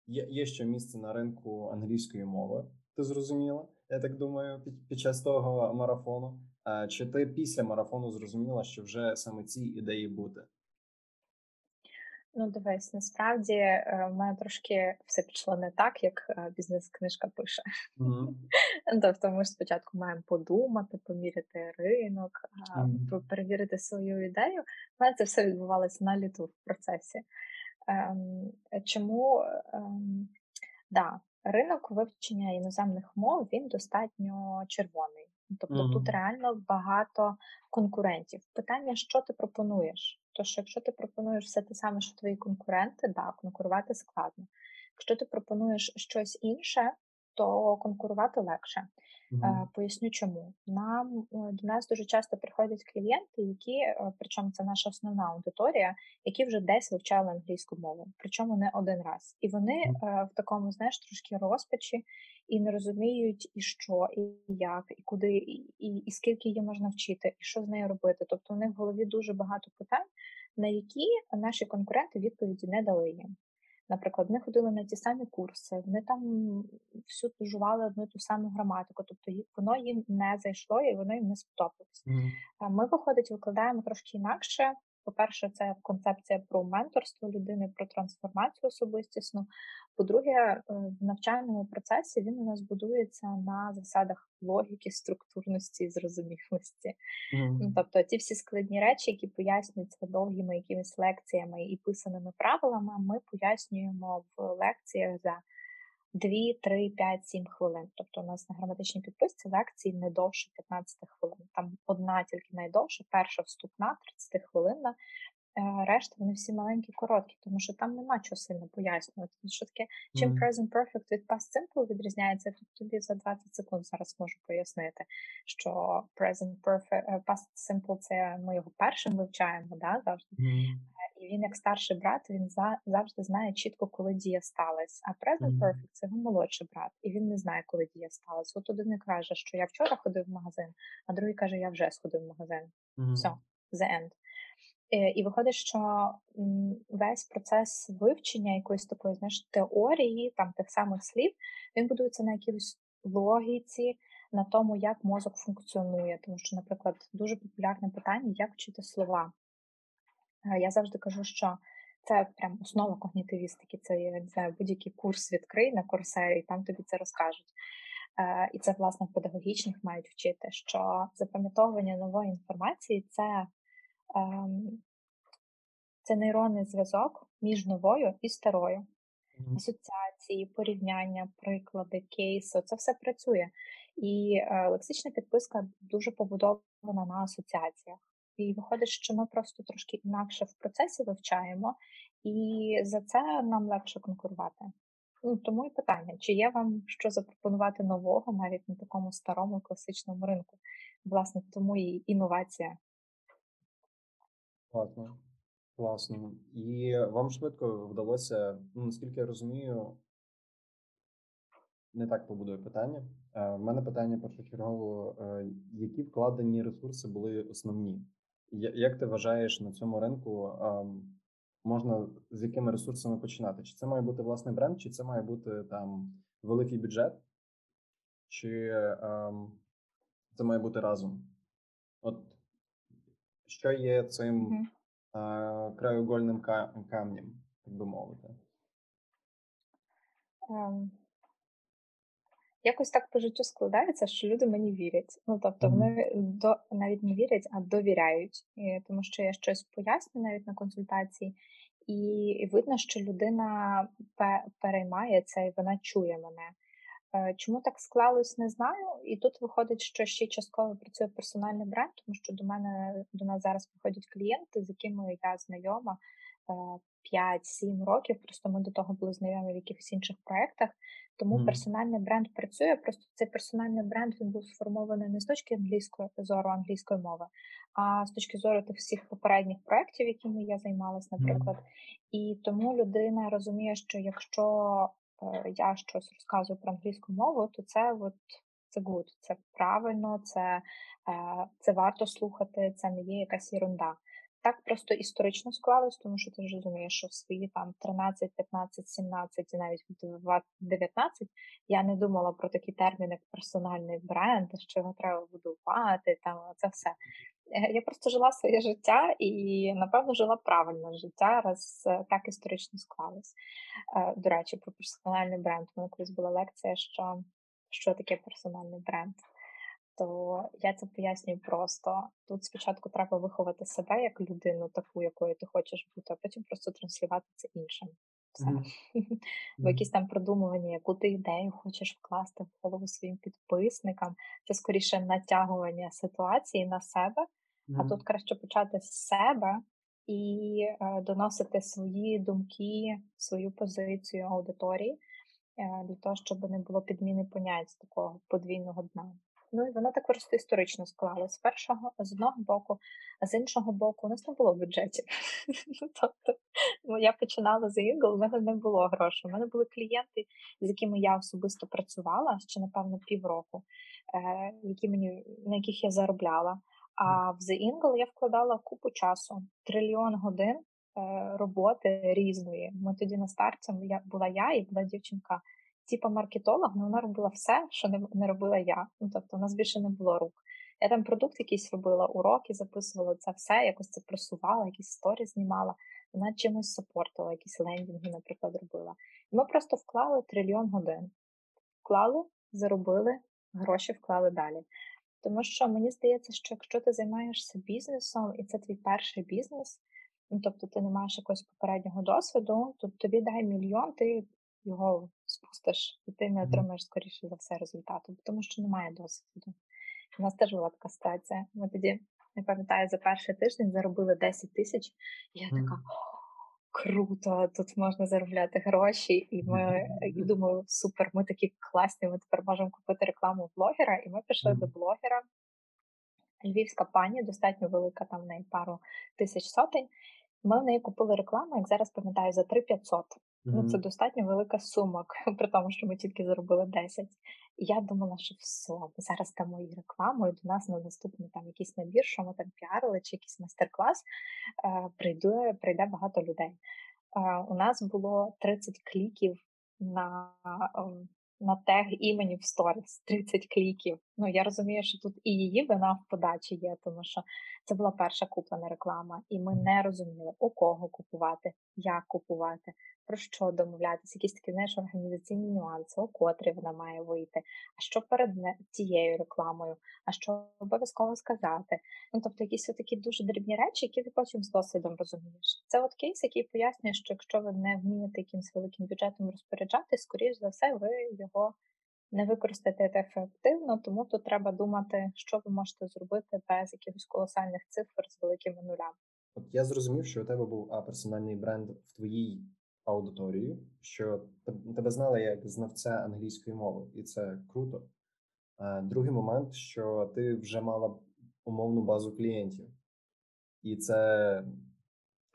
є, є ще місце на ринку англійської мови. Ти зрозуміла? Я так думаю, під, під час того марафону. Е, чи ти після марафону зрозуміла, що вже саме ці ідеї буде? Ну, дивись, насправді е, в мене трошки все пішло не так, як е, бізнес-книжка пише. Мгм. Тобто ми ж спочатку маємо подумати, поміряти ринок, пе- перевірити свою ідею. У мене це все відбувалося на літу в процесі. Ем, Чому ем, да, ринок вивчення іноземних мов він достатньо червоний. Тобто тут реально багато конкурентів. Питання, що ти пропонуєш? То що якщо ти пропонуєш все те саме, що твої конкуренти, да, конкурувати складно. Якщо ти пропонуєш щось інше, то конкурувати легше. Е, Поясню чому. Нам е, до нас дуже часто приходять клієнти, які, е, причому це наша основна аудиторія, які вже десь вивчали англійську мову, причому не один раз. І вони е, в такому, знаєш, трошки розпачі і не розуміють, і що, і як, і куди, і, і, і скільки її можна вчити, і що з нею робити. Тобто у них в голові дуже багато питань, на які наші конкуренти відповіді не дали їм. Наприклад, вони ходили на ті самі курси, вони там всю жували одну ту саму граматику, тобто воно їм не зайшло і воно їм не сподобалось. Mm-hmm. Ми, виходить, викладаємо трошки інакше. По-перше, це концепція про менторство людини, про трансформацію особистісну. По-друге, е, в навчальному процесі він у нас будується на засадах логіки, структурності і зрозумілості. Ну, тобто ті всі складні речі, які пояснюються довгими якимись лекціями і писаними правилами, ми пояснюємо в лекціях за 2, 3, 5, 7 хвилин. Тобто у нас на граматичній підписці лекції не довше 15 хвилин. Там одна тільки найдовша, перша вступна, 30 хвилинна. Е, Решта вони всі маленькі, короткі, тому що там нема чого сильно пояснювати. Що таке, чим Мгм. present perfect від past simple відрізняється, тут тобі за 20 секунд зараз можу пояснити, що present perfect, е, past simple це ми його першим вивчаємо, да, завжди. Мгм. І він, як старший брат, він за, завжди знає чітко, коли дія сталася. А present Мгм. perfect це його молодший брат, і він не знає, коли дія сталася. От один каже, що я вчора ходив в магазин, а другий каже, я вже сходив в магазин. Все, the end. Е, І виходить, що весь процес вивчення якоїсь такої знаєш, теорії, там тих самих слів, він будується на якійсь логіці, на тому, як мозок функціонує. Тому що, наприклад, дуже популярне питання, як вчити слова. Е, Я завжди кажу, що це прям основа когнітивістики. Це я не знаю, будь-який курс відкрий на курсері, і там тобі це розкажуть. Е, І це, власне, в педагогічних мають вчити, що запам'ятовування нової інформації це, це нейронний зв'язок між новою і старою. Асоціації, порівняння, приклади, кейси це все працює. І е, лексична підписка дуже побудована на асоціаціях. І виходить, що ми просто трошки інакше в процесі вивчаємо, і за це нам легше конкурувати. Ну, тому і питання, чи є вам що запропонувати нового навіть на такому старому класичному ринку? Власне, тому і інновація. Класно. Класно. І вам швидко вдалося, ну, наскільки я розумію, не так побудую питання. Е, В мене питання першочергово, е, які вкладені ресурси були основні? Як ти вважаєш на цьому ринку можна з якими ресурсами починати? Чи це має бути власний бренд, чи це має бути там великий бюджет, чи це має бути разом? От що є цим Мгм. е, краєугольним камнем, так би мовити? Ем, Якось так по життю складається, що люди мені вірять. Ну тобто вони до навіть не вірять, а довіряють, І тому що я щось поясню навіть на консультації, і видно, що людина пе- переймає це і вона чує мене. Е, Чому так склалось, не знаю. І тут виходить, що ще частково працює персональний бренд, тому що до мене до нас зараз приходять клієнти, з якими я знайома е, 5-7 років. Просто ми до того були знайомі в якихось інших проєктах. Тому Мгм. персональний бренд працює. Просто цей персональний бренд він був сформований не з точки англійської зору англійської мови, а з точки зору тих всіх попередніх проєктів, якими я займалась, наприклад. І тому людина розуміє, що якщо е, я щось розказую про англійську мову, то це от це good, це правильно, це, е, це варто слухати, це не є якась ерунда. Так просто історично склалось, тому що ти ж розумієш, що в свої там 13, 15, 17 і навіть в 20, 19 я не думала про такі терміни, як персональний бренд, що його треба будувати, там це все. Е, я просто жила своє життя і, напевно, жила правильне життя, раз е, так історично склалось. Е, до речі, про персональний бренд. У мене колись була лекція, що що таке персональний бренд. То я це пояснюю просто. Тут спочатку треба виховати себе як людину, таку, якою ти хочеш бути, а потім просто транслювати це іншим. Все. Mm-hmm. Бо якісь там продумування, яку ти ідею хочеш вкласти в голову своїм підписникам, це скоріше натягування ситуації на себе. Mm-hmm. А тут краще почати з себе і е, доносити свої думки, свою позицію аудиторії е, для того, щоб не було підміни понять з такого подвійного дна. Ну і воно так просто історично склалось з першого, з одного боку, а з іншого боку, у нас не було бюджетів. Тобто ну, я починала за Eagle, у мене не було грошей. У мене були клієнти, з якими я особисто працювала ще, напевно, півроку, е, які мені, на яких я заробляла. А в The Ingle я вкладала купу часу, трильйон годин е, роботи різної. Ми тоді на старті була я і була дівчинка типа маркетолог, але вона робила все, що не, не робила я. Ну тобто у нас більше не було рук. Я там продукт якийсь робила, уроки записувала це все, якось це просувала, якісь сторі знімала. Вона чимось сапортила, якісь лендінги, наприклад, робила. І ми просто вклали трильйон годин. Вклали, заробили, гроші вклали далі. Тому що мені здається, що якщо ти займаєшся бізнесом, і це твій перший бізнес, ну тобто ти не маєш якогось попереднього досвіду, то тобі дай мільйон, ти його спустиш, і ти не отримаєш, скоріше за все, результату, тому що немає досвіду. У нас теж була така ситуація. Ми тоді, я пам'ятаю, за перший тиждень заробили 10 тисяч, і я така. Круто, тут можна заробляти гроші, і ми і думаю, супер, ми такі класні. Ми тепер можемо купити рекламу блогера. І ми пішли до блогера. Львівська пані, достатньо велика, там в неї пару тисяч сотень. Ми в неї купили рекламу, як зараз пам'ятаю, за 3500. Ну, це достатньо велика сума, при тому, що ми тільки заробили 10. І я думала, що все, зараз дамо їй рекламу, і до нас на наступний там якийсь набір, що ми там піарили, чи якийсь майстер-клас, е, прийде, прийде багато людей. Е, у нас було 30 кліків на ем, на тег імені в сторіс 30 кліків. Ну я розумію, що тут і її вина в подачі є, тому що це була перша куплена реклама, і ми не розуміли, у кого купувати, як купувати, про що домовлятися, якісь такі знаєш, організаційні нюанси, у котрі вона має вийти, а що перед тією рекламою, а що обов'язково сказати. Ну тобто, якісь такі дуже дрібні речі, які ти потім з досвідом розумієш. Це от кейс, який пояснює, що якщо ви не вмієте якимось великим бюджетом розпоряджатись, скоріш за все, ви його не використати ефективно, тому тут треба думати, що ви можете зробити без якихось колосальних цифр з великими нулями. От я зрозумів, що у тебе був а, персональний бренд в твоїй аудиторії, що тебе знали як знавця англійської мови, і це круто. А, другий момент, що ти вже мала умовну базу клієнтів, і це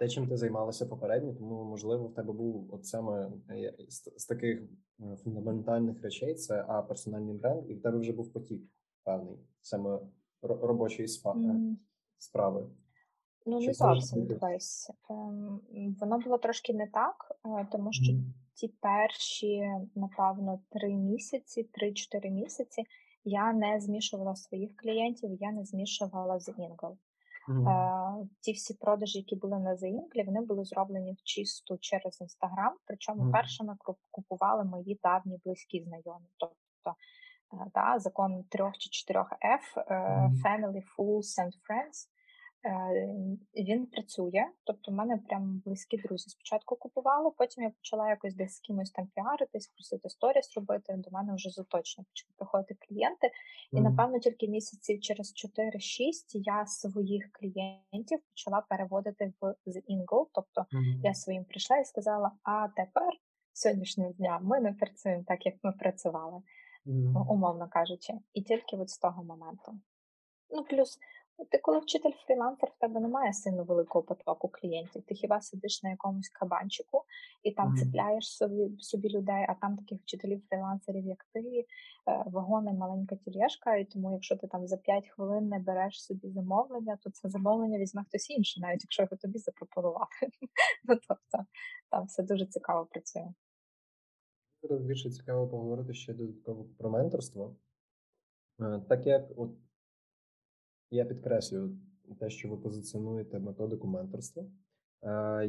те, чим ти займалася попередньо, тому можливо в тебе був от саме е, з, з таких е, фундаментальних речей, це а персональний бренд, і в тебе вже був потік певний саме робочої mm. справи. Ну, не зовсім дивись. Ем, воно було трошки не так, е, тому що mm. ті перші, напевно, три місяці, три-чотири місяці я не змішувала своїх клієнтів, я не змішувала з EngL. Mm. Ті всі продажі, які були на EngL, вони були зроблені в чисту через інстаграм. Причому mm. першими купували мої давні близькі знайомі. Тобто да, закон трьох чи чотирьох F, mm. Family, Fools and Friends. Е, він працює, тобто в мене прям близькі друзі спочатку купували, потім я почала якось десь з кимось там піаритись, просити сторіс робити. До мене вже заточно почали приходити клієнти. І, напевно, тільки місяців через 4-6 я своїх клієнтів почала переводити в The Ingle. Тобто mm-hmm. я своїм прийшла і сказала: а тепер сьогоднішнього дня ми не працюємо так, як ми працювали, mm-hmm. умовно кажучи, і тільки от з того моменту. Ну, плюс ти, коли вчитель фрілансер, в тебе немає сильно великого потоку клієнтів. Ти хіба сидиш на якомусь кабанчику і там mm. цепляєш собі собі людей, а там таких вчителів фрілансерів, як ти, е, вагони, маленька тілешка, і тому, якщо ти там за 5 хвилин не береш собі замовлення, то це замовлення візьме хтось інший, навіть якщо його тобі запропонував. Ну тобто там все дуже цікаво працює. Більше цікаво поговорити ще додатково про менторство. Е, так як от я підкреслюю, те, що ви позиціонуєте методику менторства.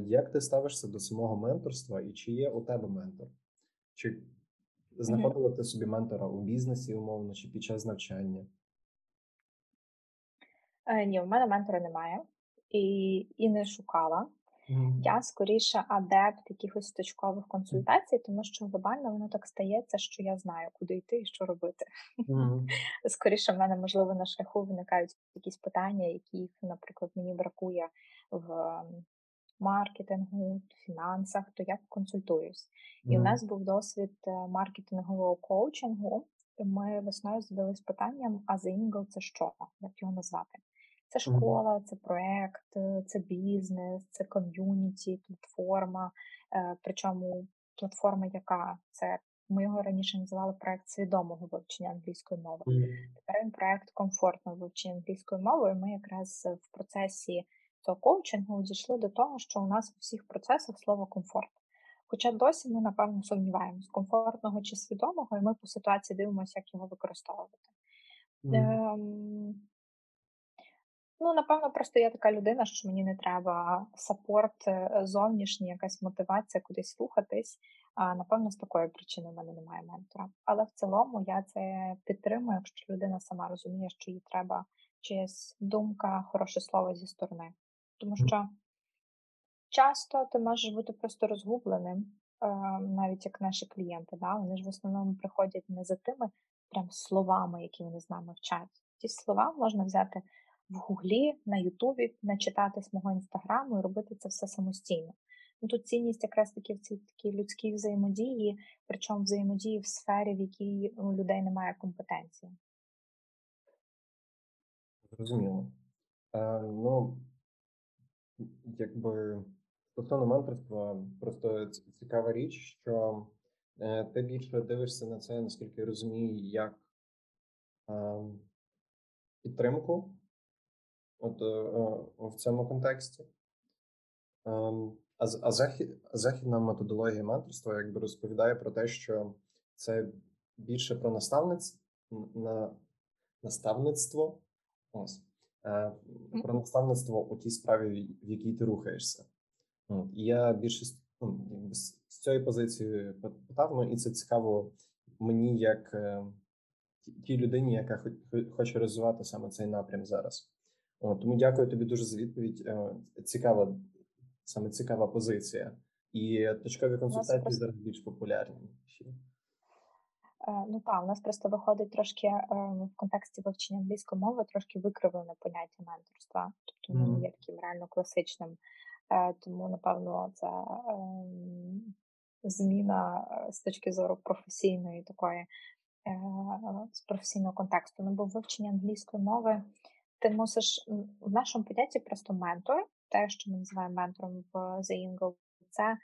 Як ти ставишся до самого менторства, і чи є у тебе ментор? Чи знаходила ти собі ментора у бізнесі, умовно, чи під час навчання? Е, ні, в мене ментора немає і і не шукала. Я скоріше адепт якихось точкових консультацій, тому що глобально воно так стається, що я знаю, куди йти і що робити. Mm. Скоріше, в мене, можливо, на шляху виникають якісь питання, яких, наприклад, мені бракує в маркетингу, фінансах, то я консультуюсь. Mm. І у нас був досвід е, маркетингового коучингу. Ми весною задались питанням: а за це що? Як його назвати? Це школа, це проект, е, це бізнес, це ком'юніті, платформа. Е, причому платформа, яка це ми його раніше називали проект свідомого вивчення англійської мови. Тепер він проект комфортного вивчення англійської мови. і Ми якраз в процесі цього коучингу дійшли до того, що у нас у всіх процесах слово комфорт. Хоча досі ми, напевно, сумніваємось, комфортного чи свідомого, і ми по ситуації дивимося, як його використовувати. Mm. Ем, Ну, напевно, просто я така людина, що мені не треба сапорт е, зовнішній, якась мотивація кудись рухатись. А напевно, з такої причини в мене немає ментора. Але в цілому я це підтримую, якщо людина сама розуміє, що їй треба чиясь думка, хороше слово зі сторони. Тому що часто ти можеш бути просто розгубленим, е, навіть як наші клієнти. Да? Вони ж в основному приходять не за тими прям словами, які вони з нами вчать. Ті слова можна взяти в Гуглі, на Ютубі, начитати з мого інстаграму і робити це все самостійно. Ну, Тут цінність якраз таки в цій такій людській взаємодії, причому взаємодії в сфері, в якій у людей немає компетенції. Зрозуміло. Е, ну, якби стосовно менторства, просто цікава річ, що е, ти більше дивишся на це, наскільки я розумію, як е, підтримку от е, е, в цьому контексті. Ем, а а захід, західна методологія менторства якби розповідає про те, що це більше про наставництво, на, наставництво ось, е, про наставництво у тій справі, в якій ти рухаєшся. І я більшість ну, з цієї позиції питав, ну і це цікаво мені, як тій людині, яка хоче розвивати саме цей напрям зараз. Тому дякую тобі дуже за відповідь. Е, цікава, саме цікава позиція. І точкові консультації просто... зараз більш популярні. Е, ну так, у нас просто виходить трошки е, в контексті вивчення англійської мови трошки викривлене поняття менторства, тобто mm-hmm. є таким реально класичним. Тому, напевно, це ем, зміна з точки зору професійної такої з професійного контексту. Ну, бо вивчення англійської мови ти мусиш в нашому понятті просто ментор, те, що ми називаємо ментором в The Ingle, це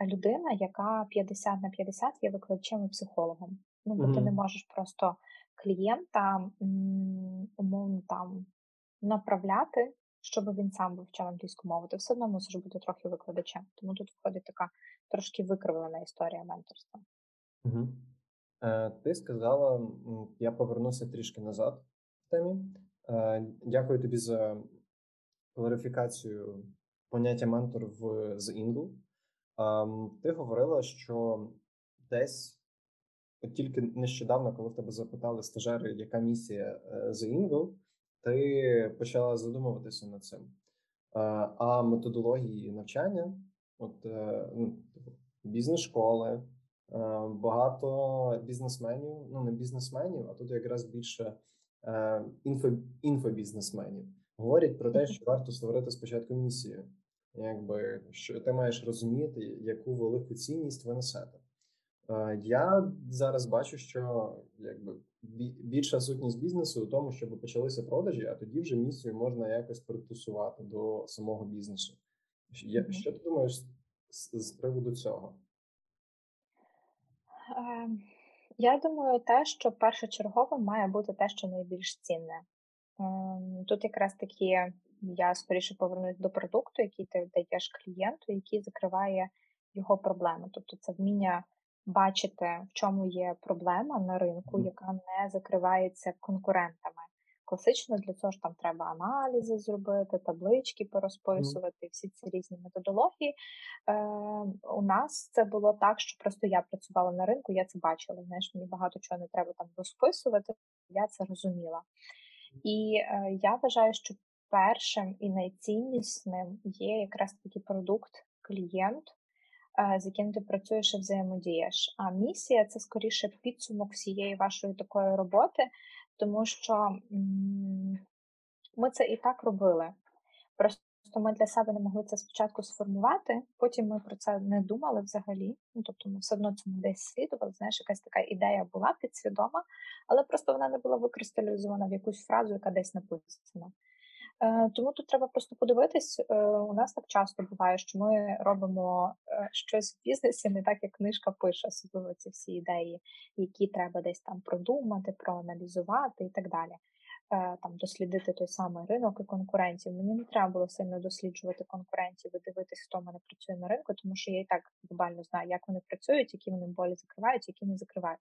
людина, яка 50 на 50 є викладачем і психологом. Ну, бо mm-hmm. ти не можеш просто клієнта умовно там направляти, щоб він сам вивчав англійську мову. Ти все одно мусиш бути трохи викладачем. Тому тут входить така трошки викривлена історія менторства. Угу. Е, Ти сказала, я повернуся трішки назад в темі. Е, дякую тобі за кларифікацію поняття ментор в The Ingle. Ем, ти говорила, що десь от тільки нещодавно, коли в тебе запитали стажери, яка місія е, The Ingle, ти почала задумуватися над цим. Е, а методології навчання, от ну, типу, бізнес-школи, багато бізнесменів, ну не бізнесменів, а тут якраз більше інфо, інфобізнесменів говорять про те, що варто створити спочатку місію, якби що ти маєш розуміти, яку велику цінність ви несете. Е, я зараз бачу, що якби більша сутність бізнесу у тому, щоб почалися продажі, а тоді вже місію можна якось притусувати до самого бізнесу. Що ти думаєш з, з приводу цього? Я думаю, те, що першочерговим має бути те, що найбільш цінне. Ем, тут якраз такі я скоріше повернусь до продукту, який ти даєш клієнту, який закриває його проблеми. Тобто це вміння бачити, в чому є проблема на ринку, яка не закривається конкурентами. Класично для цього ж там треба аналізи зробити, таблички порозписувати, всі ці різні методології. Е, У нас це було так, що просто я працювала на ринку, я це бачила. Знаєш, мені багато чого не треба там розписувати, я це розуміла. І е, я вважаю, що першим і найціннісним є якраз такий продукт, клієнт, е, з яким ти працюєш і взаємодієш. А місія це скоріше підсумок всієї вашої такої роботи, тому що ми це і так робили. Просто ми для себе не могли це спочатку сформувати, потім ми про це не думали взагалі. Ну, Тобто ми все одно цьому десь слідували. Знаєш, якась така ідея була підсвідома, але просто вона не була викристалізована в якусь фразу, яка десь написана. Е, тому тут треба просто подивитись. Е, у нас так часто буває, що ми робимо е, щось в бізнесі, не так як книжка пише, особливо ці всі ідеї, які треба десь там продумати, проаналізувати і так далі. Там дослідити той самий ринок і конкурентів. Мені не треба було сильно досліджувати конкурентів і дивитись, хто в мене працює на ринку, тому що я і так глобально знаю, як вони працюють, які вони болі закривають, які не закривають.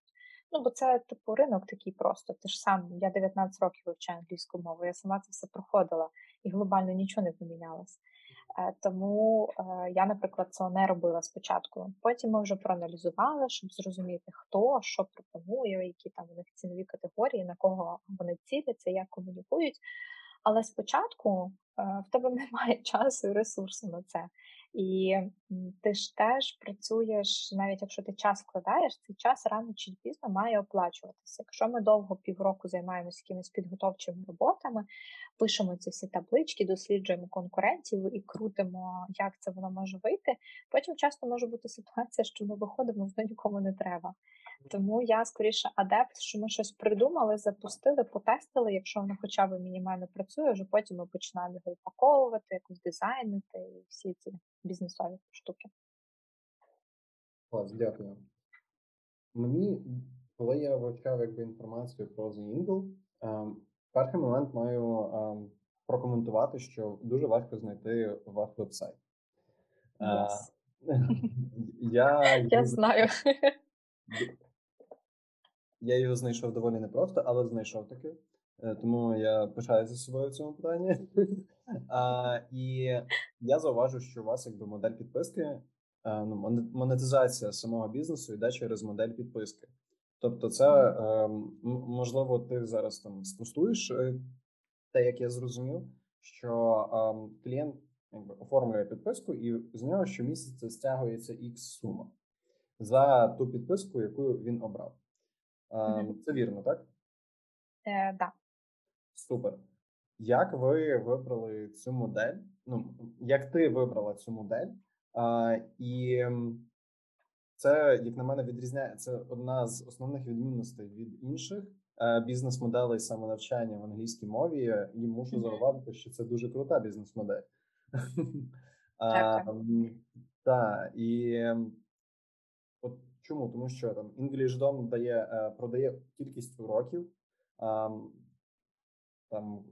Ну, бо це типу ринок такий просто. Ти ж сам, я 19 років вивчаю англійську мову, я сама це все проходила і глобально нічого не помінялось. Е, тому е, я, наприклад, це не робила спочатку. Потім ми вже проаналізували, щоб зрозуміти, хто що пропонує, які там у них цінові категорії, на кого вони ціляться, як комунікують. Але спочатку е, в тебе немає часу і ресурсу на це. І ти ж теж працюєш, навіть якщо ти час вкладаєш, цей час рано чи пізно має оплачуватися. Якщо ми довго півроку займаємося якимись підготовчими роботами, пишемо ці всі таблички, досліджуємо конкурентів і крутимо, як це воно може вийти. Потім часто може бути ситуація, що ми виходимо, воно нікому не треба. Тому я скоріше адепт, що ми щось придумали, запустили, потестили. Якщо воно хоча б мінімально працює, вже потім ми починаємо його упаковувати, якось дизайнити і всі ці бізнесові штуки. Клас, дякую. Мені, коли я вивчав якби інформацію про The Ingle, ем, перший момент маю ем, прокоментувати, що дуже важко знайти ваш вебсайт. Yes. Я я знаю. Я його знайшов доволі непросто, але знайшов таки. Е, тому я пишаюся собою в цьому питанні. а, І я зауважу, що у вас якби модель підписки, е, ну, монетизація самого бізнесу йде через модель підписки. Тобто, це е, можливо, ти зараз там спростуєш те, як я зрозумів, що клієнт якби оформлює підписку, і з нього щомісяця стягується X сума за ту підписку, яку він обрав. Mm-hmm. Це вірно, так? Е, Да. Супер. Як ви вибрали цю модель? Ну, як ти вибрала цю модель? А, І це, як на мене, відрізняє це одна з основних відмінностей від інших е, бізнес-моделей самонавчання в англійській мові. І мушу зауважити, що це дуже крута бізнес-модель. Так, і чому? Тому що там EnglishDom дає, е, продає кількість уроків там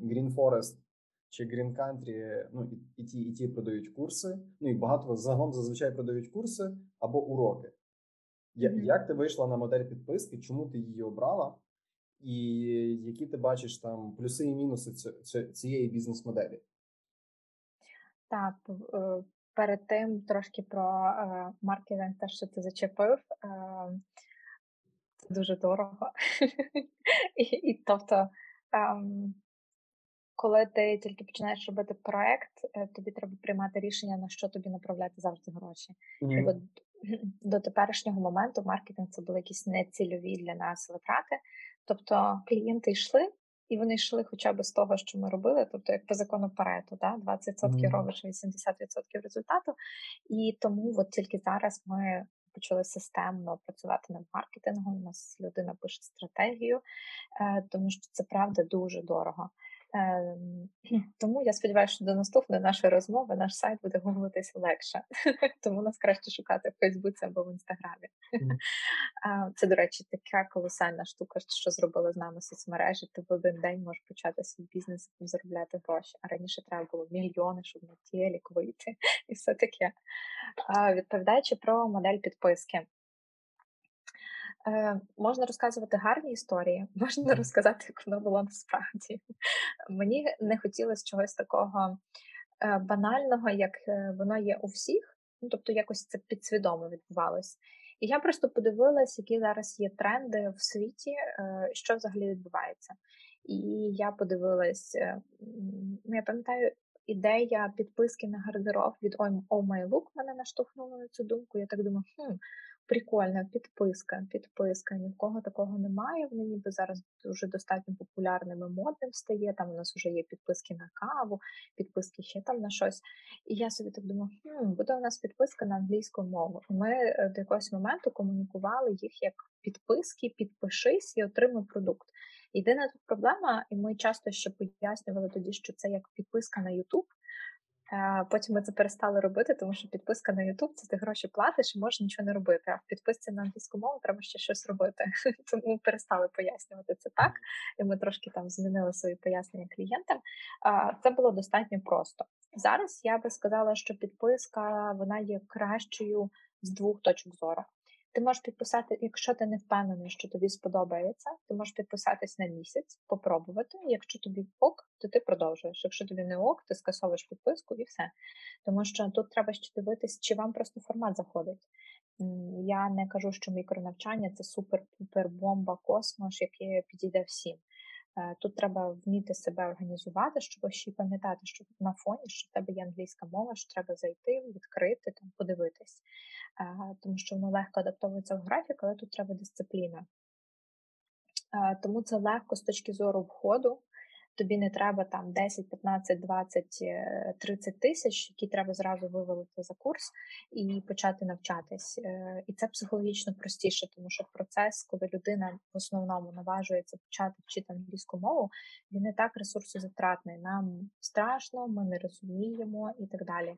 Green Forest чи Green Country, ну і, ті, і ті продають курси. Ну і багато загалом зазвичай продають курси або уроки. Mm-hmm. Як ти вийшла на модель підписки? Чому ти її обрала? І які ти бачиш там плюси і мінуси цієї бізнес-моделі? Так, е, перед тим трошки про е, маркетинг, те, що ти зачепив, е, це дуже дорого. І, і тобто Ем, коли ти тільки починаєш робити проект, е, тобі треба приймати рішення, на що тобі направляти завжди гроші. Mm-hmm. І от до теперішнього моменту маркетинг це були якісь нецільові для нас витрати. Тобто клієнти йшли, і вони йшли хоча б з того, що ми робили, тобто як по закону Парету, да? 20% mm-hmm. робиш 80% результату. І тому от тільки зараз ми почали системно працювати над маркетингом. У нас людина пише стратегію, е, тому що це правда дуже дорого. Ем, тому я сподіваюся, що до наступної нашої розмови наш сайт буде гуглитися легше. Тому нас краще шукати в Фейсбуці або в інстаграмі. Це, до речі, така колосальна штука, що зробили з нами соцмережі. Ти в один день можеш почати свій бізнес і заробляти гроші. А раніше треба було мільйони, щоб на телек вийти, і все таке. Відповідаючи про модель підписки. Е, Можна розказувати гарні історії, можна розказати, як воно було насправді. Мені не хотілося чогось такого е, банального, як е, воно є у всіх. Ну, тобто, якось це підсвідомо відбувалось. І я просто подивилась, які зараз є тренди в світі, е, що взагалі відбувається. І я подивилась, е, ну я пам'ятаю, ідея підписки на гардероб від Oh My Look мене наштовхнула на цю думку. Я так думаю, хм, прикольна підписка, підписка. Ні в кого такого немає. Вони ніби зараз дуже достатньо популярним і модним стає. Там у нас вже є підписки на каву, підписки ще там на щось. І я собі так думаю, хм, буде у нас підписка на англійську мову. Ми е, до якогось моменту комунікували їх як підписки, підпишись і отримай продукт. Єдина тут проблема, і ми часто ще пояснювали тоді, що це як підписка на YouTube. Потім ми це перестали робити, тому що підписка на YouTube це ти гроші платиш і можеш нічого не робити. А в підписці на англійську мову треба ще щось робити. Тому перестали пояснювати це так. І ми трошки там змінили свої пояснення клієнтам. Це було достатньо просто. Зараз я би сказала, що підписка вона є кращою з двох точок зору. Ти можеш підписати, якщо ти не впевнений, що тобі сподобається, ти можеш підписатись на місяць, попробувати. Якщо тобі ок, то ти продовжуєш. Якщо тобі не ок, ти скасовуєш підписку і все. Тому що тут треба ще дивитись, чи вам просто формат заходить. Я не кажу, що мікронавчання це супер-пупер бомба, космос, який підійде всім. Е, тут треба вміти себе організувати, щоб ще й пам'ятати, що на фоні що в тебе є англійська мова, що треба зайти, відкрити, там подивитись, е, тому що воно легко адаптовується в графік, але тут треба дисципліна. Е, тому це легко з точки зору входу тобі не треба там 10, 15, 20, 30 тисяч, які треба зразу вивалити за курс і почати навчатись. Е, і це психологічно простіше, тому що процес, коли людина в основному наважується почати вчити англійську мову, він не так ресурсозатратний. Нам страшно, ми не розуміємо і так далі.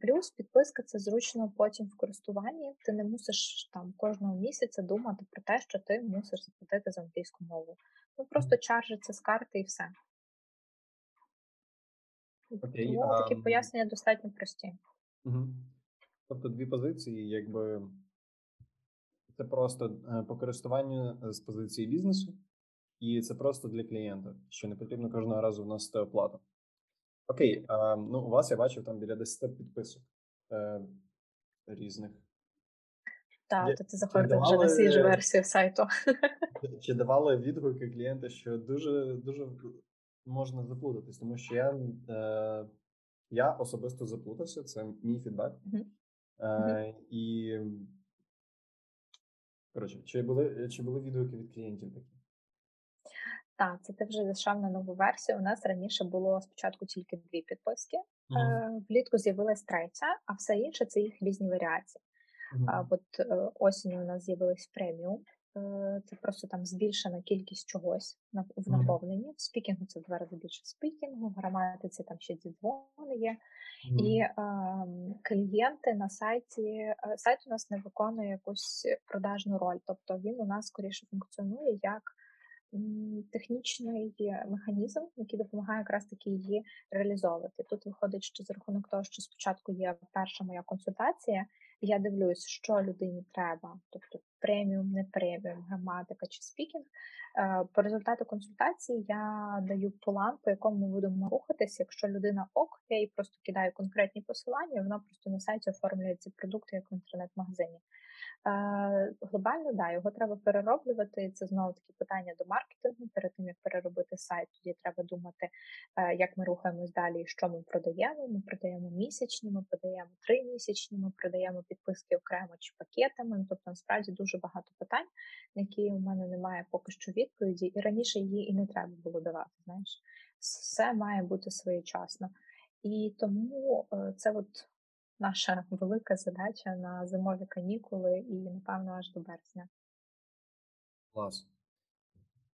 Плюс підписка це зручно потім в користуванні. Ти не мусиш там кожного місяця думати про те, що ти мусиш заплатити за англійську мову. Ну просто чаржиться з карти і все. Окей, Тому а... такі пояснення достатньо прості. Угу. Тобто дві позиції, якби це просто е, по користуванню з позиції бізнесу, і це просто для клієнта, що не потрібно кожного разу вносити оплату. Окей, а, ну у вас я бачив там біля 10 підписок е, різних. Так, то ти заходив вже на свіжу версію сайту. Чи давали відгуки клієнти, що дуже дуже можна заплутатись, тому що я е, я особисто заплутався, це мій фідбек. Uh-huh. Е. І коротше, чи були чи були відгуки від клієнтів такі? Так, це ти вже зайшов на нову версію. У нас раніше було спочатку тільки дві підписки. Mm-hmm. Влітку з'явилась третя, а все інше це їх різні варіації. А от е, осінню у нас з'явилась преміум. Е, це просто там збільшена кількість чогось в наповненні. В спікінгу це в два рази більше спікінгу, в граматиці там ще дідзвони є. Mm. І е, клієнти на сайті сайт у нас не виконує якусь продажну роль. Тобто він у нас скоріше функціонує як технічний механізм, який допомагає якраз таки її реалізовувати. Тут виходить, що за рахунок того, що спочатку є перша моя консультація, я дивлюсь, що людині треба, тобто преміум, не преміум, граматика чи speaking. Е, по результату консультації я даю план, по якому ми будемо рухатись. Якщо людина ок, я їй просто кидаю конкретні посилання, вона просто на сайті оформлює ці продукти як в інтернет-магазині. Е, глобально, да, його треба перероблювати. Це знову таки питання до маркетингу. Перед тим як переробити сайт, тоді треба думати, е, як ми рухаємось далі, що ми продаємо. Ми продаємо місячні, ми продаємо тримісячні, ми продаємо підписки окремо чи пакетами. Ну, тобто, насправді дуже багато питань, на які у мене немає поки що відповіді, і раніше її і не треба було давати. Знаєш, все має бути своєчасно. І тому е, це от наша велика задача на зимові канікули і, напевно, аж до березня. Клас.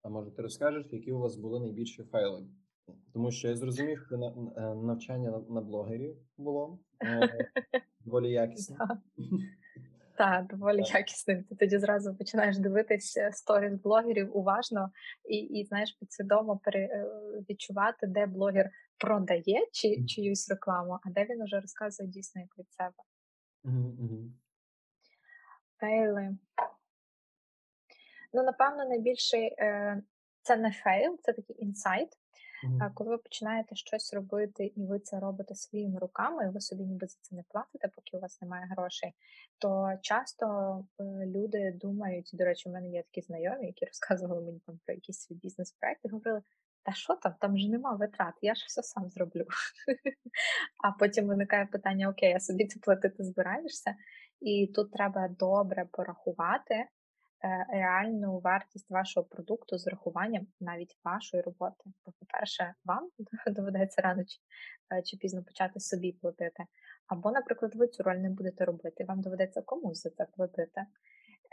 А може ти розкажеш, які у вас були найбільші фейли? Тому що я зрозумів, що е, навчання на блогері було е, доволі якісне. Так, доволі якісним. Ти тоді зразу починаєш дивитися stories блогерів уважно і, і знаєш, підсвідомо пере, е, відчувати, де блогер продає чи, чиюсь рекламу, а де він уже розказує дійсно як від себе. Mm-hmm. Fail и. Ну, напевно, найбільший е, це не fail, це такий інсайт. А коли ви починаєте щось робити, і ви це робите своїми руками, і ви собі ніби за це не платите, поки у вас немає грошей, то часто е, люди думають, до речі, у мене є такі знайомі, які розказували мені там про якийсь свій бізнес-проект, і говорили: та що там, там ж нема витрат, я ж все сам зроблю. А потім виникає питання: Окей, а собі це платити збираєшся? І тут треба добре порахувати. Е, реальну вартість вашого продукту з рахуванням навіть вашої роботи. Бо, по-перше, вам доведеться рано чи, е, чи пізно почати собі платити. Або, наприклад, ви цю роль не будете робити, вам доведеться комусь за це платити.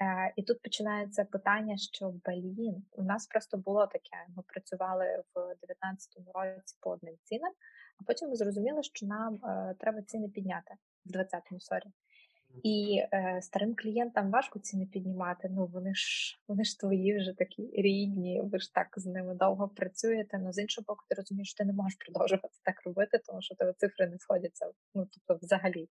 Е, І тут починається питання, що блін, у нас просто було таке. Ми працювали в 2019 році по одним цінам, а потім ми зрозуміли, що нам е, треба ціни підняти в 20-му році. І е, старим клієнтам важко ціни піднімати. Ну вони ж вони ж твої вже такі рідні, ви ж так з ними довго працюєте. Ну з іншого боку, ти розумієш, що ти не можеш продовжувати так робити, тому що тебе цифри не сходяться. Ну тобто, взагалі.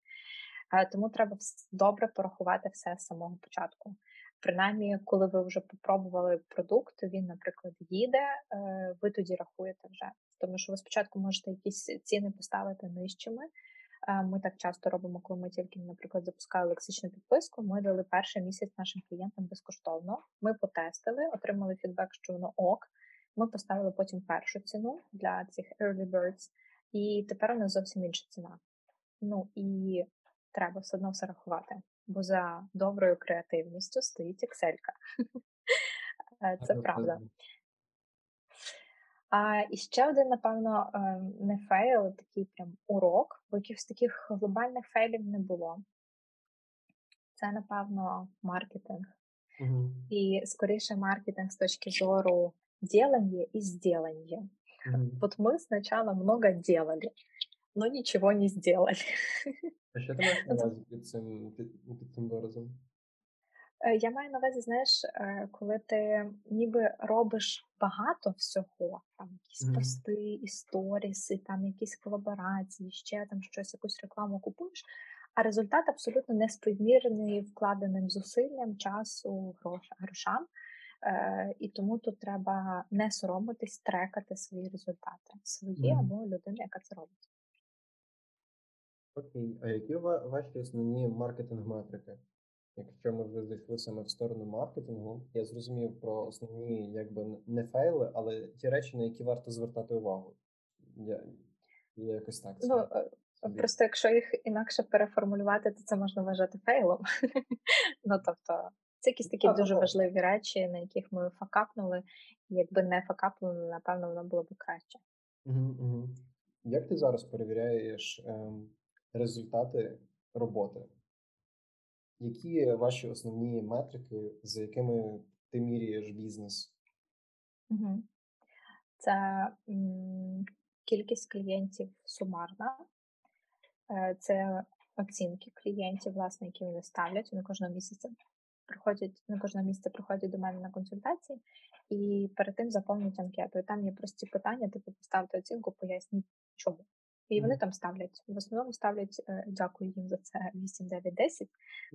Е, тому треба добре порахувати все з самого початку. Принаймні, коли ви вже попробували продукт, він, наприклад, їде, е, ви тоді рахуєте вже. Тому що ви спочатку можете якісь ціни поставити нижчими. Ми так часто робимо, коли ми тільки, наприклад, запускали лексичну підписку. Ми дали перший місяць нашим клієнтам безкоштовно. Ми потестили, отримали фідбек, що воно ок. Ми поставили потім першу ціну для цих early birds, і тепер у нас зовсім інша ціна. Ну і треба все одно все рахувати, бо за доброю креативністю стоїть Excel. Е, це правда. А і ще один, напевно, ем, не fail, а такий прям урок, бо якихось таких глобальних fail ів не було. Це, напевно, маркетинг. Угу. І скоріше маркетинг з точки зору делання і сделання. Угу. Вот мы сначала много делали, но ничего не сделали. А що ти маєш на увазі під цим, під, під цим виразом? Е, я маю на увазі, знаєш, е, коли ти ніби робиш багато всього, там якісь mm-hmm. пости, історіси, там якісь колаборації, ще там щось, якусь рекламу купуєш, а результат абсолютно не співмірний вкладеним зусиллям, часу, грошам. Е, І тому тут треба не соромитись, трекати свої результати, свої mm-hmm. або людини, яка це робить. Окей, а які ваші основні маркетинг-метрики? Якщо ми вже зайшли саме в сторону маркетингу, я зрозумів про основні якби не фейли, але ті речі, на які варто звертати увагу. Я, я якось так. Ну, е, Просто якщо їх інакше переформулювати, то це можна вважати фейлом. Ну тобто, це якісь такі дуже важливі речі, на яких ми факапнули. Якби не факапнули, напевно, воно було б краще. Як ти зараз перевіряєш ем, результати роботи? Які ваші основні метрики, за якими ти міряєш бізнес? Це кількість клієнтів сумарна, е, це оцінки клієнтів, власне, які вони ставлять. Вони кожного місяця приходять на кожного місяця приходять до мене на консультації і перед тим заповнюють анкету. І там є прості питання, типу поставте оцінку, поясніть чому. І вони там ставлять. В основному ставлять е, дякую їм за це 8, 9, 10.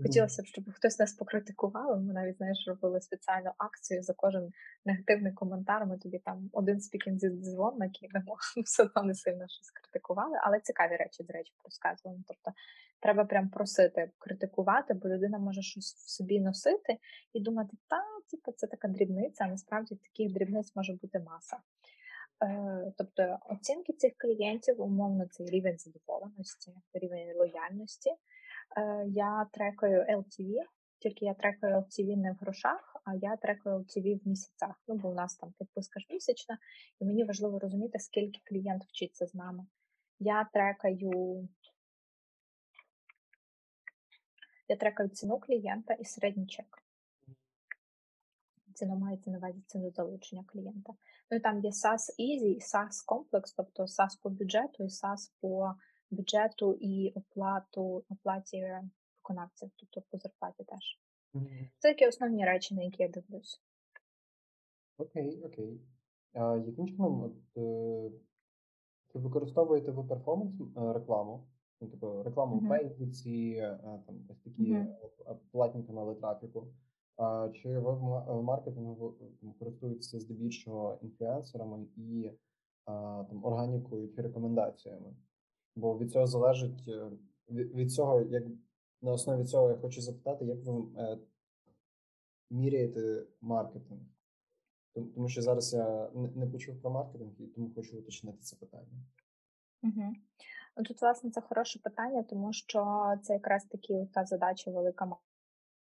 Хотілося б, щоб хтось нас покритикував. Ми навіть знаєш, робили спеціальну акцію за кожен негативний коментар. Ми тобі там один speaking зі дзвон накинемо, все одно не сильно щось критикували, але цікаві речі, до речі, розказували. Тобто треба прям просити критикувати, бо людина може щось в собі носити і думати, та, типу, це така дрібниця, а насправді таких дрібниць може бути маса. Е, тобто оцінки цих клієнтів, умовно, це рівень задоволеності, рівень лояльності. Е, я трекаю LTV, тільки я трекаю LTV не в грошах, а я трекаю LTV в місяцях. Ну, бо у нас там підписка ж місячна, і мені важливо розуміти, скільки клієнт вчиться з нами. Я трекаю. Я трекаю ціну клієнта і середній чек ціну мається на увазі ціну залучення клієнта. Ну і там є SaaS Easy і SaaS комплекс, тобто SaaS по бюджету і SaaS по бюджету і оплату оплаті виконавців, тобто по зарплаті теж. Mm-hmm. Це такі основні речі, на які я дивлюсь. Окей, окей. А яким чином от, е, чи використовуєте ви перформанс е, рекламу? Ну, типу, рекламу mm-hmm. в Фейсбуці, там ось такі mm-hmm. платні канали трафіку. Чи ви в маркетингу користуєтеся здебільшого інфлюенсерами і там органікою чи рекомендаціями? Бо від цього залежить е, від цього, як на основі цього я хочу запитати, як ви е, міряєте маркетинг? Тому що зараз я не почув про маркетинг і тому хочу уточнити це питання. Угу. Тут, власне, це хороше питання, тому що це якраз таки та задача велика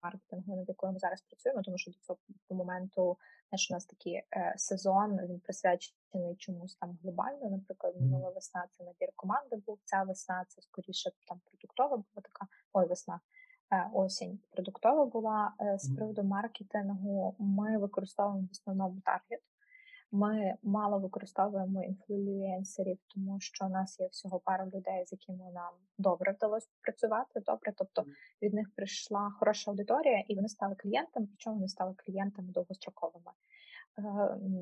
маркетингу, над якою ми зараз працюємо, тому що до цього моменту знаєш, у нас такий е, сезон він присвячений чомусь там глобально. Наприклад, минула весна це набір команди був. Ця весна це скоріше там продуктова була така ой, весна. Е, осінь продуктова була е, з приводу маркетингу. Ми використовуємо в основному таргет. Ми мало використовуємо інфлюенсерів, тому що у нас є всього пара людей, з якими нам добре вдалося працювати. Добре, тобто від них прийшла хороша аудиторія, і вони стали клієнтами, причому вони стали клієнтами довгостроковими. Е,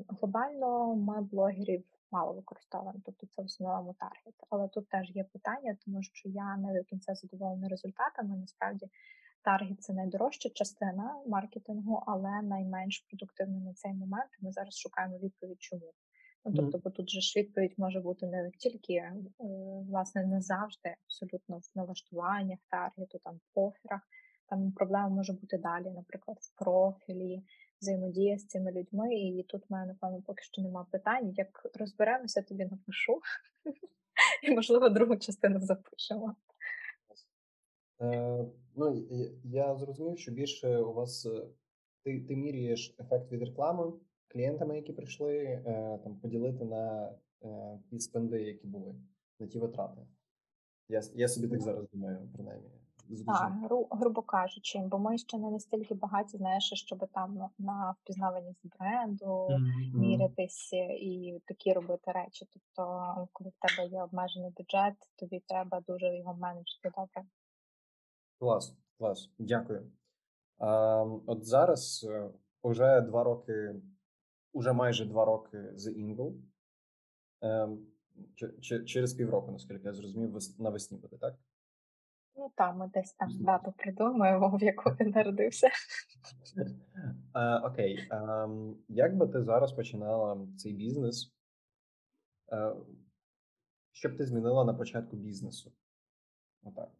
глобально ми блогерів мало використовуємо, тобто це в основному таргет. Але тут теж є питання, тому що я не до кінця задоволена результатами. Насправді Таргет це найдорожча частина маркетингу, але найменш продуктивна на цей момент. Ми зараз шукаємо відповідь, чому. Ну, тобто, бо тут же ж відповідь може бути не тільки е, власне не завжди, абсолютно в налаштуваннях таргету, там в оферах. Там проблема може бути далі, наприклад, в профілі, взаємодія з цими людьми. І тут в мене, напевно, поки що немає питань. Як розберемося, тобі напишу. І, можливо, другу частину запишемо. Е, Ну, я зрозумів, що більше у вас е, ти ти міряєш ефект від реклами клієнтами, які прийшли, е, там поділити на ті спенди, які були, на ті витрати. Я я собі так зараз думаю, принаймні. Так, гру, грубо кажучи, бо ми ще не настільки багаті, знаєш, щоб там на впізнаваність бренду mm-hmm. мірятись і такі робити речі. Тобто, коли в тебе є обмежений бюджет, тобі треба дуже його менеджити добре. Клас, клас, дякую. А, От зараз вже два роки, уже майже два роки The Ingle. Ем, через півроку, наскільки я зрозумів, навесні буде, так? Ну так, ми десь там дату придумаємо, в яку ти народився. Окей. Ем, як би ти зараз починала цей бізнес? Е, що б ти змінила на початку бізнесу? Отак.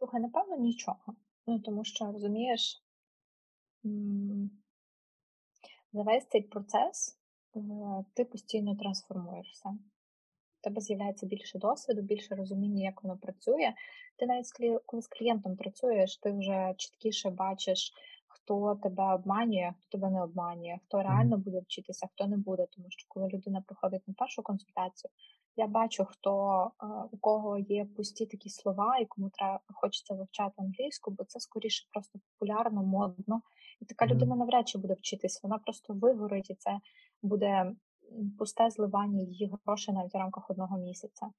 Слухай, напевно, нічого. Ну, тому що, розумієш, за весь цей процес е, ти постійно трансформуєшся. У тебе з'являється більше досвіду, більше розуміння, як воно працює. Ти навіть коли з клієнтом працюєш, ти вже чіткіше бачиш, хто тебе обманює, хто тебе не обманює, хто реально буде вчитися, хто не буде. Тому що коли людина приходить на першу консультацію, я бачу, хто у кого є пусті такі слова, і кому треба хочеться вивчати англійську, бо це скоріше просто популярно, модно. І така mm-hmm. людина навряд чи буде вчитись. Вона просто вигорить, і це буде пусте зливання її грошей навіть в рамках одного місяця.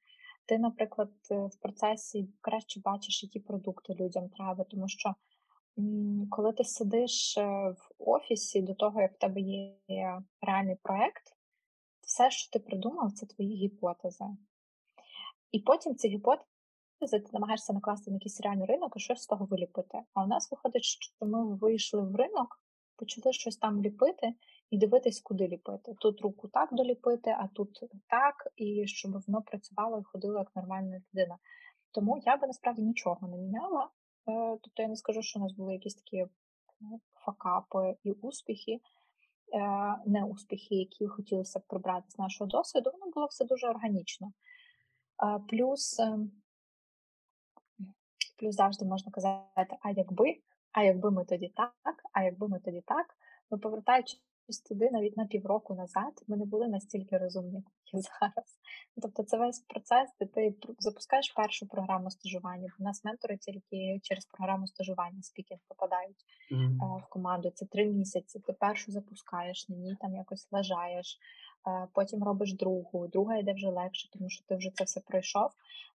Ти, наприклад, в процесі краще бачиш, які продукти людям треба, тому що коли ти сидиш е, в офісі до того, як в тебе є реальний проект, все, що ти придумав, це твої гіпотези. І потім ці гіпотези ти намагаєшся накласти на якийсь реальний ринок і щось з того виліпити. А у нас виходить, що ми вийшли в ринок, почали щось там ліпити і дивитись, куди ліпити. Тут руку так доліпити, а тут так, і щоб воно працювало і ходило як нормальна людина. Тому я би насправді нічого не міняла. Е, тобто я не скажу, що у нас були якісь такі ну, факапи і успіхи. Е, неуспіхи, які хотілося б прибрати з нашого досвіду, воно було все дуже органічно. Плюс ем, плюс завжди можна казати, а якби, а якби ми тоді так, а якби ми тоді так, ну повертаючись туди навіть на півроку назад, ми не були настільки розумні, як зараз. Тобто це весь процес, де ти запускаєш першу програму стажування. У нас ментори тільки через програму стажування speaking попадають mm-hmm. в команду. Це три місяці. Ти першу запускаєш, на ній там якось лежаєш. Потім робиш другу, друга йде вже легше, тому що ти вже це все пройшов.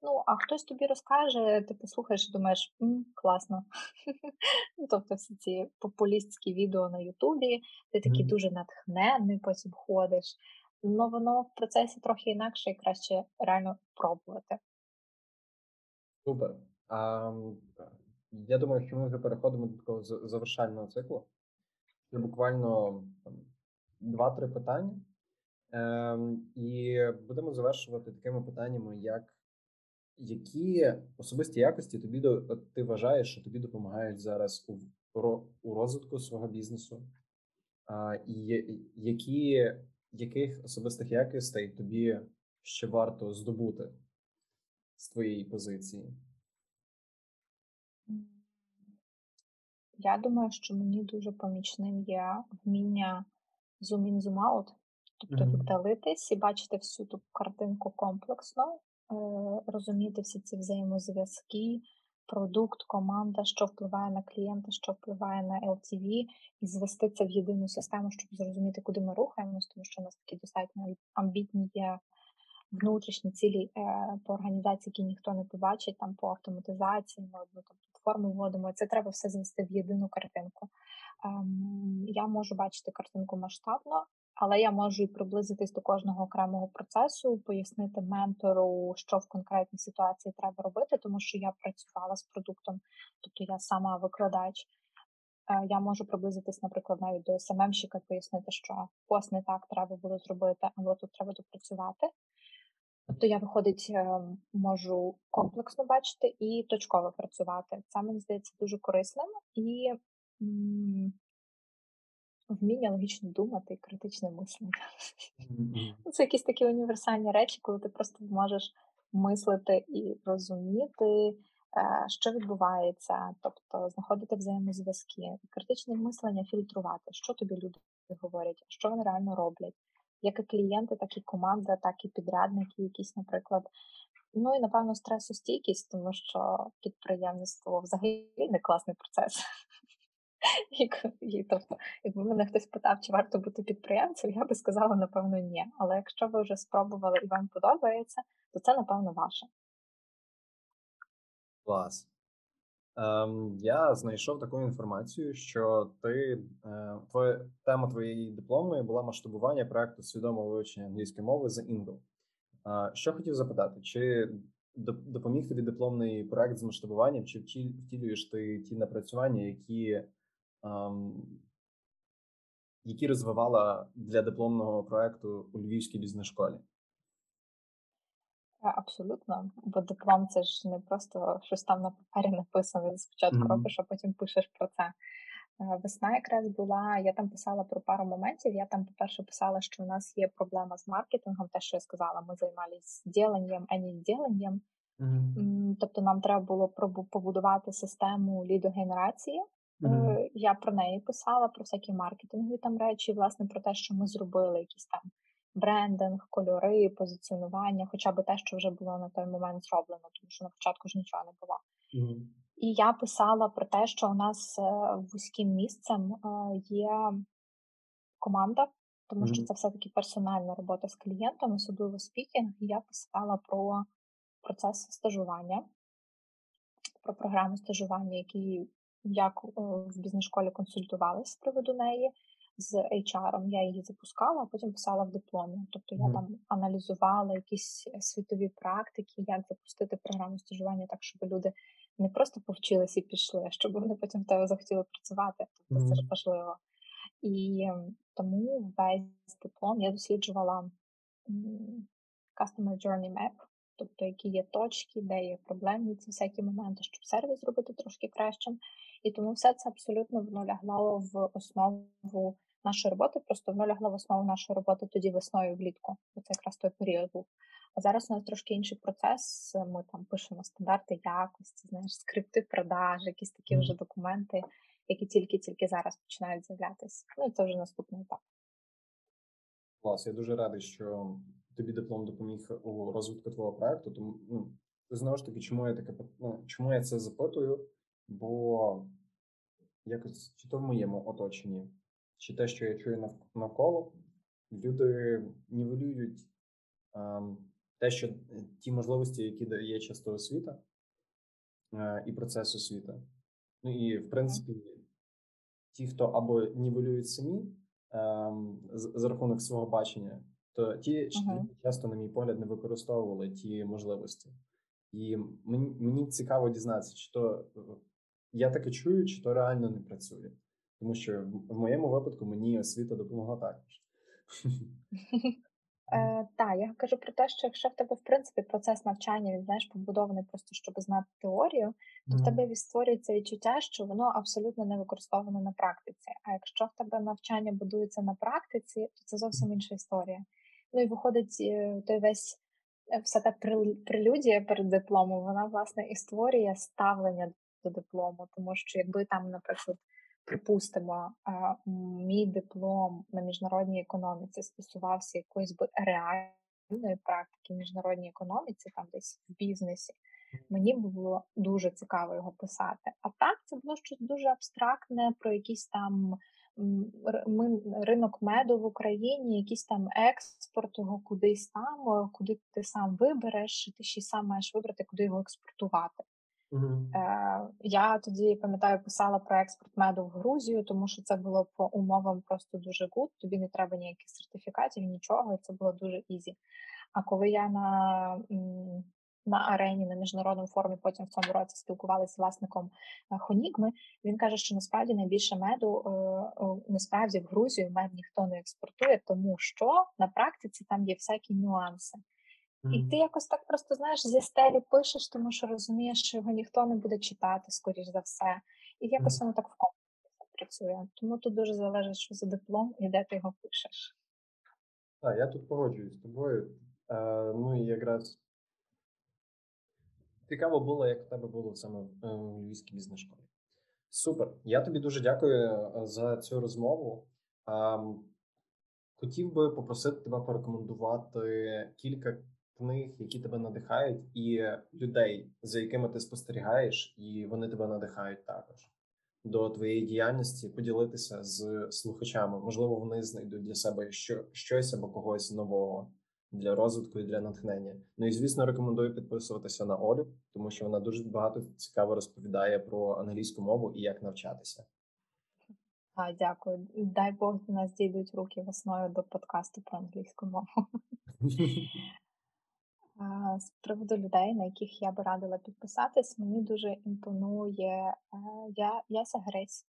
Ну, а хтось тобі розкаже, ти послухаєш і думаєш, М, класно. Ну, тобто всі ці популістські відео на Ютубі, ти такий дуже натхненний, потім ходиш. Ну воно в процесі трохи інакше і краще реально пробувати. Супер. А, я думаю, що ми вже переходимо до такого завершального циклу. Це буквально там, два-три питання. Ем, І будемо завершувати такими питаннями, як які особисті якості тобі ти вважаєш, що тобі допомагають зараз у у розвитку свого бізнесу, і які, яких особистих якостей тобі ще варто здобути з твоєї позиції? Я думаю, що мені дуже помічним є вміння zoom in, zoom out, тобто віддалитись і бачити всю ту картинку комплексно, е, розуміти всі ці взаємозв'язки, продукт, команда, що впливає на клієнта, що впливає на LTV, і звести це в єдину систему, щоб зрозуміти, куди ми рухаємось, тому що у нас такі достатньо амбітні є внутрішні цілі е, по організації, які ніхто не побачить, там по автоматизації, ми одну там платформу вводимо. Це треба все звести в єдину картинку. Ем, я можу бачити картинку масштабно, але я можу і приблизитись до кожного окремого процесу, пояснити ментору, що в конкретній ситуації треба робити, тому що я працювала з продуктом, тобто я сама викладач. Е, я можу приблизитись, наприклад, навіть до СММщика, пояснити, що ось не так треба було зробити, або тут треба допрацювати. Тобто я, виходить, е, можу комплексно бачити і точково працювати. Це мені здається дуже корисним і вміння логічно думати і критичне мислення. Mm-hmm. Це якісь такі універсальні речі, коли ти просто можеш мислити і розуміти, е, що відбувається, тобто знаходити взаємозв'язки, критичне мислення фільтрувати, що тобі люди говорять, що вони реально роблять як і клієнти, так і команда, так і підрядники, якісь, наприклад. Ну і напевно стресостійкість, тому що підприємництво взагалі не класний процес. І, тобто, якби мене хтось питав, чи варто бути підприємцем, я би сказала, напевно, ні. Але якщо ви вже спробували і вам подобається, то це, напевно, ваше. Клас. Ем, Я знайшов таку інформацію, що ти е, твоя тема твоєї дипломної була масштабування проекту свідомого вивчення англійської мови за Ingle. Е, що хотів запитати, чи допоміг тобі дипломний проект з масштабуванням, чи втілюєш ти ті напрацювання, які які розвивала для дипломного проекту у Львівській бізнес-школі? Абсолютно, бо диплом це ж не просто щось там на папері написано, спочатку mm-hmm. робиш, а потім пишеш про це. Е, весна якраз була, я там писала про пару моментів. Я там, по-перше, писала, що у нас є проблема з маркетингом, те, що я сказала, ми займалися діленням, а не діленням. Mm-hmm. Тобто нам треба було побудувати систему лідогенерації. Mm-hmm. Я про неї писала, про всякі маркетингові там речі, власне, про те, що ми зробили якісь там брендинг, кольори, позиціонування, хоча б те, що вже було на той момент зроблено, тому що на початку ж нічого не було. Mm-hmm. І я писала про те, що у нас е, вузьким місцем е, є команда, тому mm-hmm. що це все-таки персональна робота з клієнтом, особливо speaking. І я писала про процес стажування, про програму стажування, які як е, в бізнес-школі консультувалися з приводу неї з HR, я її запускала, а потім писала в дипломі. Тобто я mm. там аналізувала якісь світові практики, як запустити програму стажування так, щоб люди не просто повчилися і пішли, а щоб вони потім в тебе захотіли працювати. Тобто mm. це ж важливо. І тому весь диплом я досліджувала Customer Journey Map, тобто які є точки, де є проблемні ці всякі моменти, щоб сервіс зробити трошки кращим. І тому все це абсолютно воно лягло в основу нашої роботи. Просто воно лягло в основу нашої роботи тоді весною влітку. Це якраз той період був. А зараз у нас трошки інший процес. Ми там пишемо стандарти якості, знаєш, скрипти продаж, якісь такі вже документи, які тільки-тільки зараз починають з'являтися. Ну це вже наступний етап. Клас, я дуже радий, що тобі диплом допоміг у розвитку твого проекту. Тому ну знову ж таки, чому я таке ну, чому я це запитую? Бо якось чи то в моєму оточенні, чи те, що я чую навколо, люди нівелюють ем, те, що е, ті можливості, які дає часто освіта е, і процес освіти. Ну і в принципі, ті, хто або нівелюють самі ем, за рахунок свого бачення, то ті uh-huh. часто, на мій погляд, не використовували ті можливості. І мені мені цікаво дізнатися, чи то я таке чую, чи то реально не працює. Тому що в моєму випадку мені освіта допомогла також. Е, Так, я кажу про те, що якщо в тебе, в принципі, процес навчання він знаєш, побудований просто щоб знати теорію, то в тебе створюється відчуття, що воно абсолютно не використовано на практиці. А якщо в тебе навчання будується на практиці, то це зовсім інша історія. Ну і виходить е, той весь е, вся та прелюдія перед дипломом, вона власне і створює ставлення до диплому, тому що якби там, наприклад припустимо, мій диплом на міжнародній економіці стосувався якоїсь би реальної практики в міжнародній економіці, там десь в бізнесі, мені було дуже цікаво його писати. А так це було щось дуже абстрактне про якісь там ринок меду в Україні, якийсь там експорт його кудись там, куди ти сам вибереш, ти ще й сам маєш вибрати, куди його експортувати. Е, Я тоді пам'ятаю, писала про експорт меду в Грузію, тому що це було по умовам просто дуже good. Тобі не треба ніяких сертифікатів, нічого, і це було дуже easy. А коли я на на арені на міжнародному форумі потім в цьому році спілкувалися з власником е, Хонігми, він каже, що насправді найбільше меду е, насправді в Грузію мед ніхто не експортує, тому що на практиці там є всякі нюанси. І ти якось так просто знаєш зі стелі пишеш, тому що розумієш, що його ніхто не буде читати, скоріш за все. І якось воно так в комплексі працює. Тому тут дуже залежить, що за диплом і де ти його пишеш. Так, я тут погоджуюсь з тобою. Е, Ну і якраз цікаво було, як у тебе було саме в е, Львівській бізнес-школі. Супер. Я тобі дуже дякую е, за цю розмову. Хотів би попросити тебе порекомендувати кілька книг, які тебе надихають, і людей, за якими ти спостерігаєш, і вони тебе надихають також до твоєї діяльності, поділитися з слухачами. Можливо, вони знайдуть для себе що, щось або когось нового для розвитку і для натхнення. Ну і звісно, рекомендую підписуватися на Олю, тому що вона дуже багато цікаво розповідає про англійську мову і як навчатися. А, Дякую. Дай Бог до нас дійдуть руки весною до подкасту про англійську мову. З приводу людей, на яких я би радила підписатись, мені дуже імпонує е, я, Яся Гресь,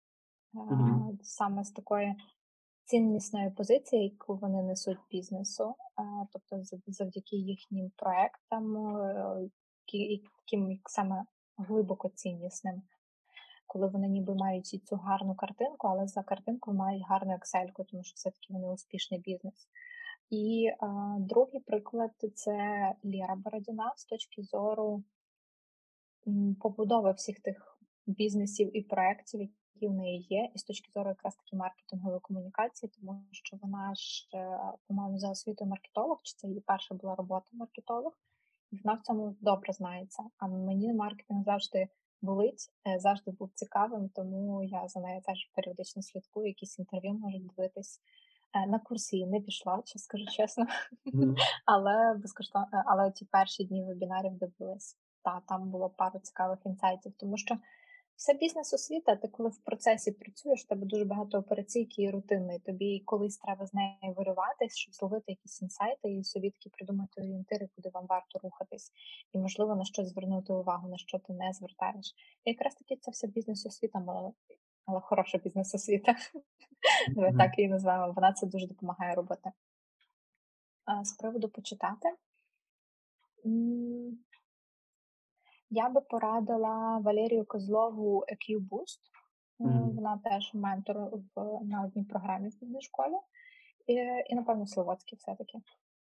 mm-hmm. саме з такої ціннісної позиції, яку вони несуть бізнесу, тобто завдяки їхнім проектам, е, яким саме глибоко ціннісним, коли вони ніби мають і цю гарну картинку, але за картинку мають гарну ексельку, тому що все-таки вони успішний бізнес. І а, другий приклад це Лєра Бородіна з точки зору побудови всіх тих бізнесів і проєктів, які в неї є, і з точки зору якраз таки маркетингової комунікації, тому що вона ж, е, по-моєму, за освітою маркетолог, чи це її перша була робота маркетолог, і вона в цьому добре знається. А мені маркетинг завжди болить, е, завжди був цікавим, тому я за нею теж періодично слідкую, якісь інтерв'ю можу дивитись. Е, на курси не пішла, чи скажу чесно, mm. але безкоштовно, е, але ті перші дні вебінарів дивилась. Та там було пару цікавих інсайтів, тому що все бізнес освіта, ти коли в процесі працюєш, тебе дуже багато операційки і рутинної. Тобі колись треба з нею вириватись, щоб зловити якісь інсайти і собі таки придумати орієнтири, куди вам варто рухатись, і можливо на щось звернути увагу, на що ти не звертаєш. І якраз таки це все бізнес освіта але хороша бізнес-освіта. Давай так її називаємо. Вона це дуже допомагає робити. А З приводу почитати. Я би порадила Валерію Козлову EQ Boost. Mm-hmm. Вона теж ментор в, на одній програмі в бізнес школі. І, і, напевно, Словоцький все-таки.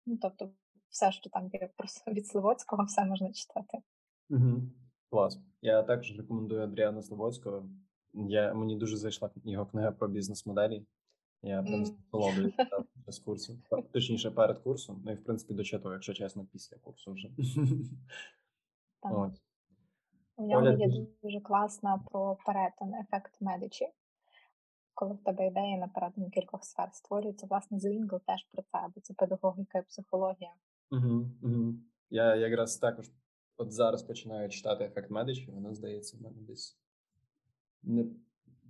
Ну, Тобто, все, що там є від Словоцького, все можна читати. Mm-hmm. Клас. Я також рекомендую Адріана Словоцького. Я, Мені дуже зайшла його книга про бізнес-моделі. Я прям насолоджуюся з курсу. Точніше, перед курсом. Ну і в принципі дочитував, якщо чесно, після курсу вже. Так. У нього є дуже класна про перетин ефект медичі. Коли в тебе ідея на перетині кількох сфер створюється, власне, Ingle теж про це, бо це педагогіка і психологія. Угу, угу. Я якраз також от зараз починаю читати ефект медичі, воно здається, в мене десь не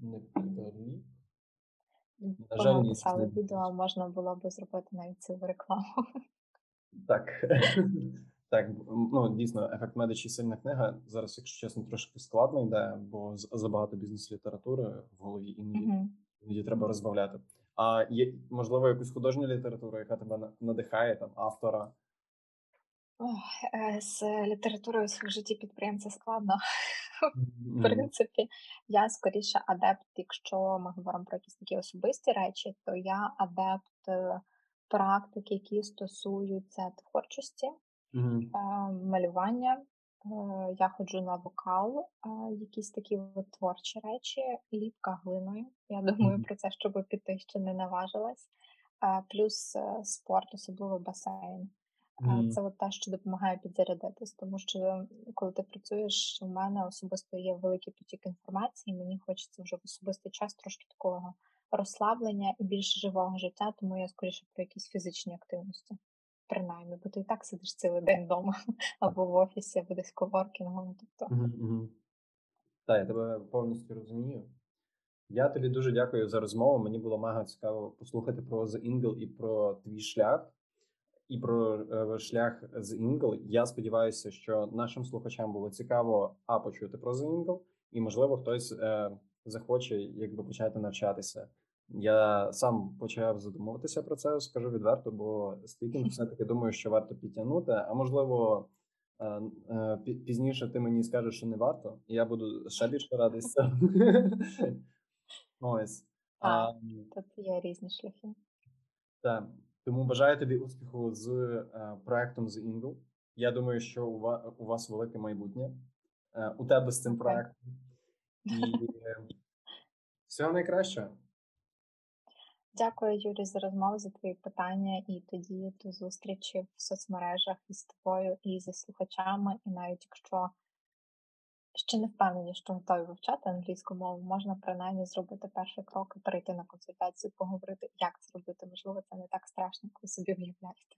не підорні. На жаль, ні. писали відео, можна було би зробити навіть цю рекламу. Так. Так, ну дійсно, ефект медичі сильна книга. Зараз, якщо чесно, трошки складно йде, бо забагато бізнес-літератури в голові іноді, mm-hmm. іноді треба розбавляти. А є можливо якусь художню літературу, яка тебе надихає, там автора. З літературою в житті підприємця складно. В принципі, я скоріше адепт, якщо ми говоримо про якісь такі особисті речі, то я адепт е, практики, які стосуються творчості, малювання. Е, я ходжу на вокал, якісь такі от творчі речі, ліпка глиною. Я думаю про це, щоб піти ще не наважилась. Плюс спорт, особливо басейн. Mm. Це от те, що допомагає підзарядитись, тому що коли ти працюєш, у мене особисто є великий потік інформації, мені хочеться вже в особистий час трошки такого розслаблення і більш живого життя, тому я скоріше про якісь фізичні активності. Принаймні, бо ти і так сидиш цілий день вдома або в офісі, або десь коворкінгом. Тобто. Mm-hmm. Так, я тебе повністю розумію. Я тобі дуже дякую за розмову. Мені було мега цікаво послухати про The EngL і про твій шлях і про е, шлях з EngL. Я сподіваюся, що нашим слухачам було цікаво а почути про The EngL, і можливо хтось е, захоче якби почати навчатися. Я сам почав задумуватися про це, скажу відверто, бо speaking все таки думаю, що варто підтягнути. А можливо, е, е, пізніше ти мені скажеш, що не варто, і я буду ще більше радий з цього. Ось. А, Тут є різні шляхи. Так. Тому бажаю тобі успіху з е, проектом з Ingle. Я думаю, що у вас, у вас велике майбутнє е, у тебе з цим проектом. І всього найкращого. Дякую, Юрій, за розмову, за твої питання, і тоді до зустрічі в соцмережах із тобою, і зі слухачами. І навіть якщо ще не впевнені, що готові вивчати англійську мову, можна принаймні зробити перший крок і перейти на консультацію, поговорити, як це робити. Можливо, це не так страшно, як ви собі уявляєте.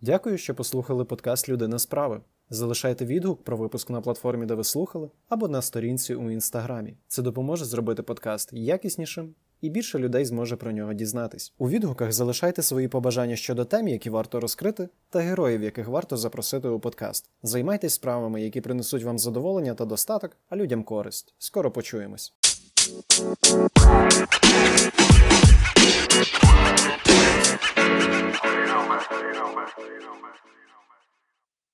Дякую, що послухали подкаст Людина справи. Залишайте відгук про випуск на платформі, де ви слухали, або на сторінці у інстаграмі. Це допоможе зробити подкаст якіснішим і більше людей зможе про нього дізнатись. У відгуках залишайте свої побажання щодо тем, які варто розкрити, та героїв, яких варто запросити у подкаст. Займайтесь справами, які принесуть вам задоволення та достаток, а людям користь. Скоро почуємось. You know, man. You know, man.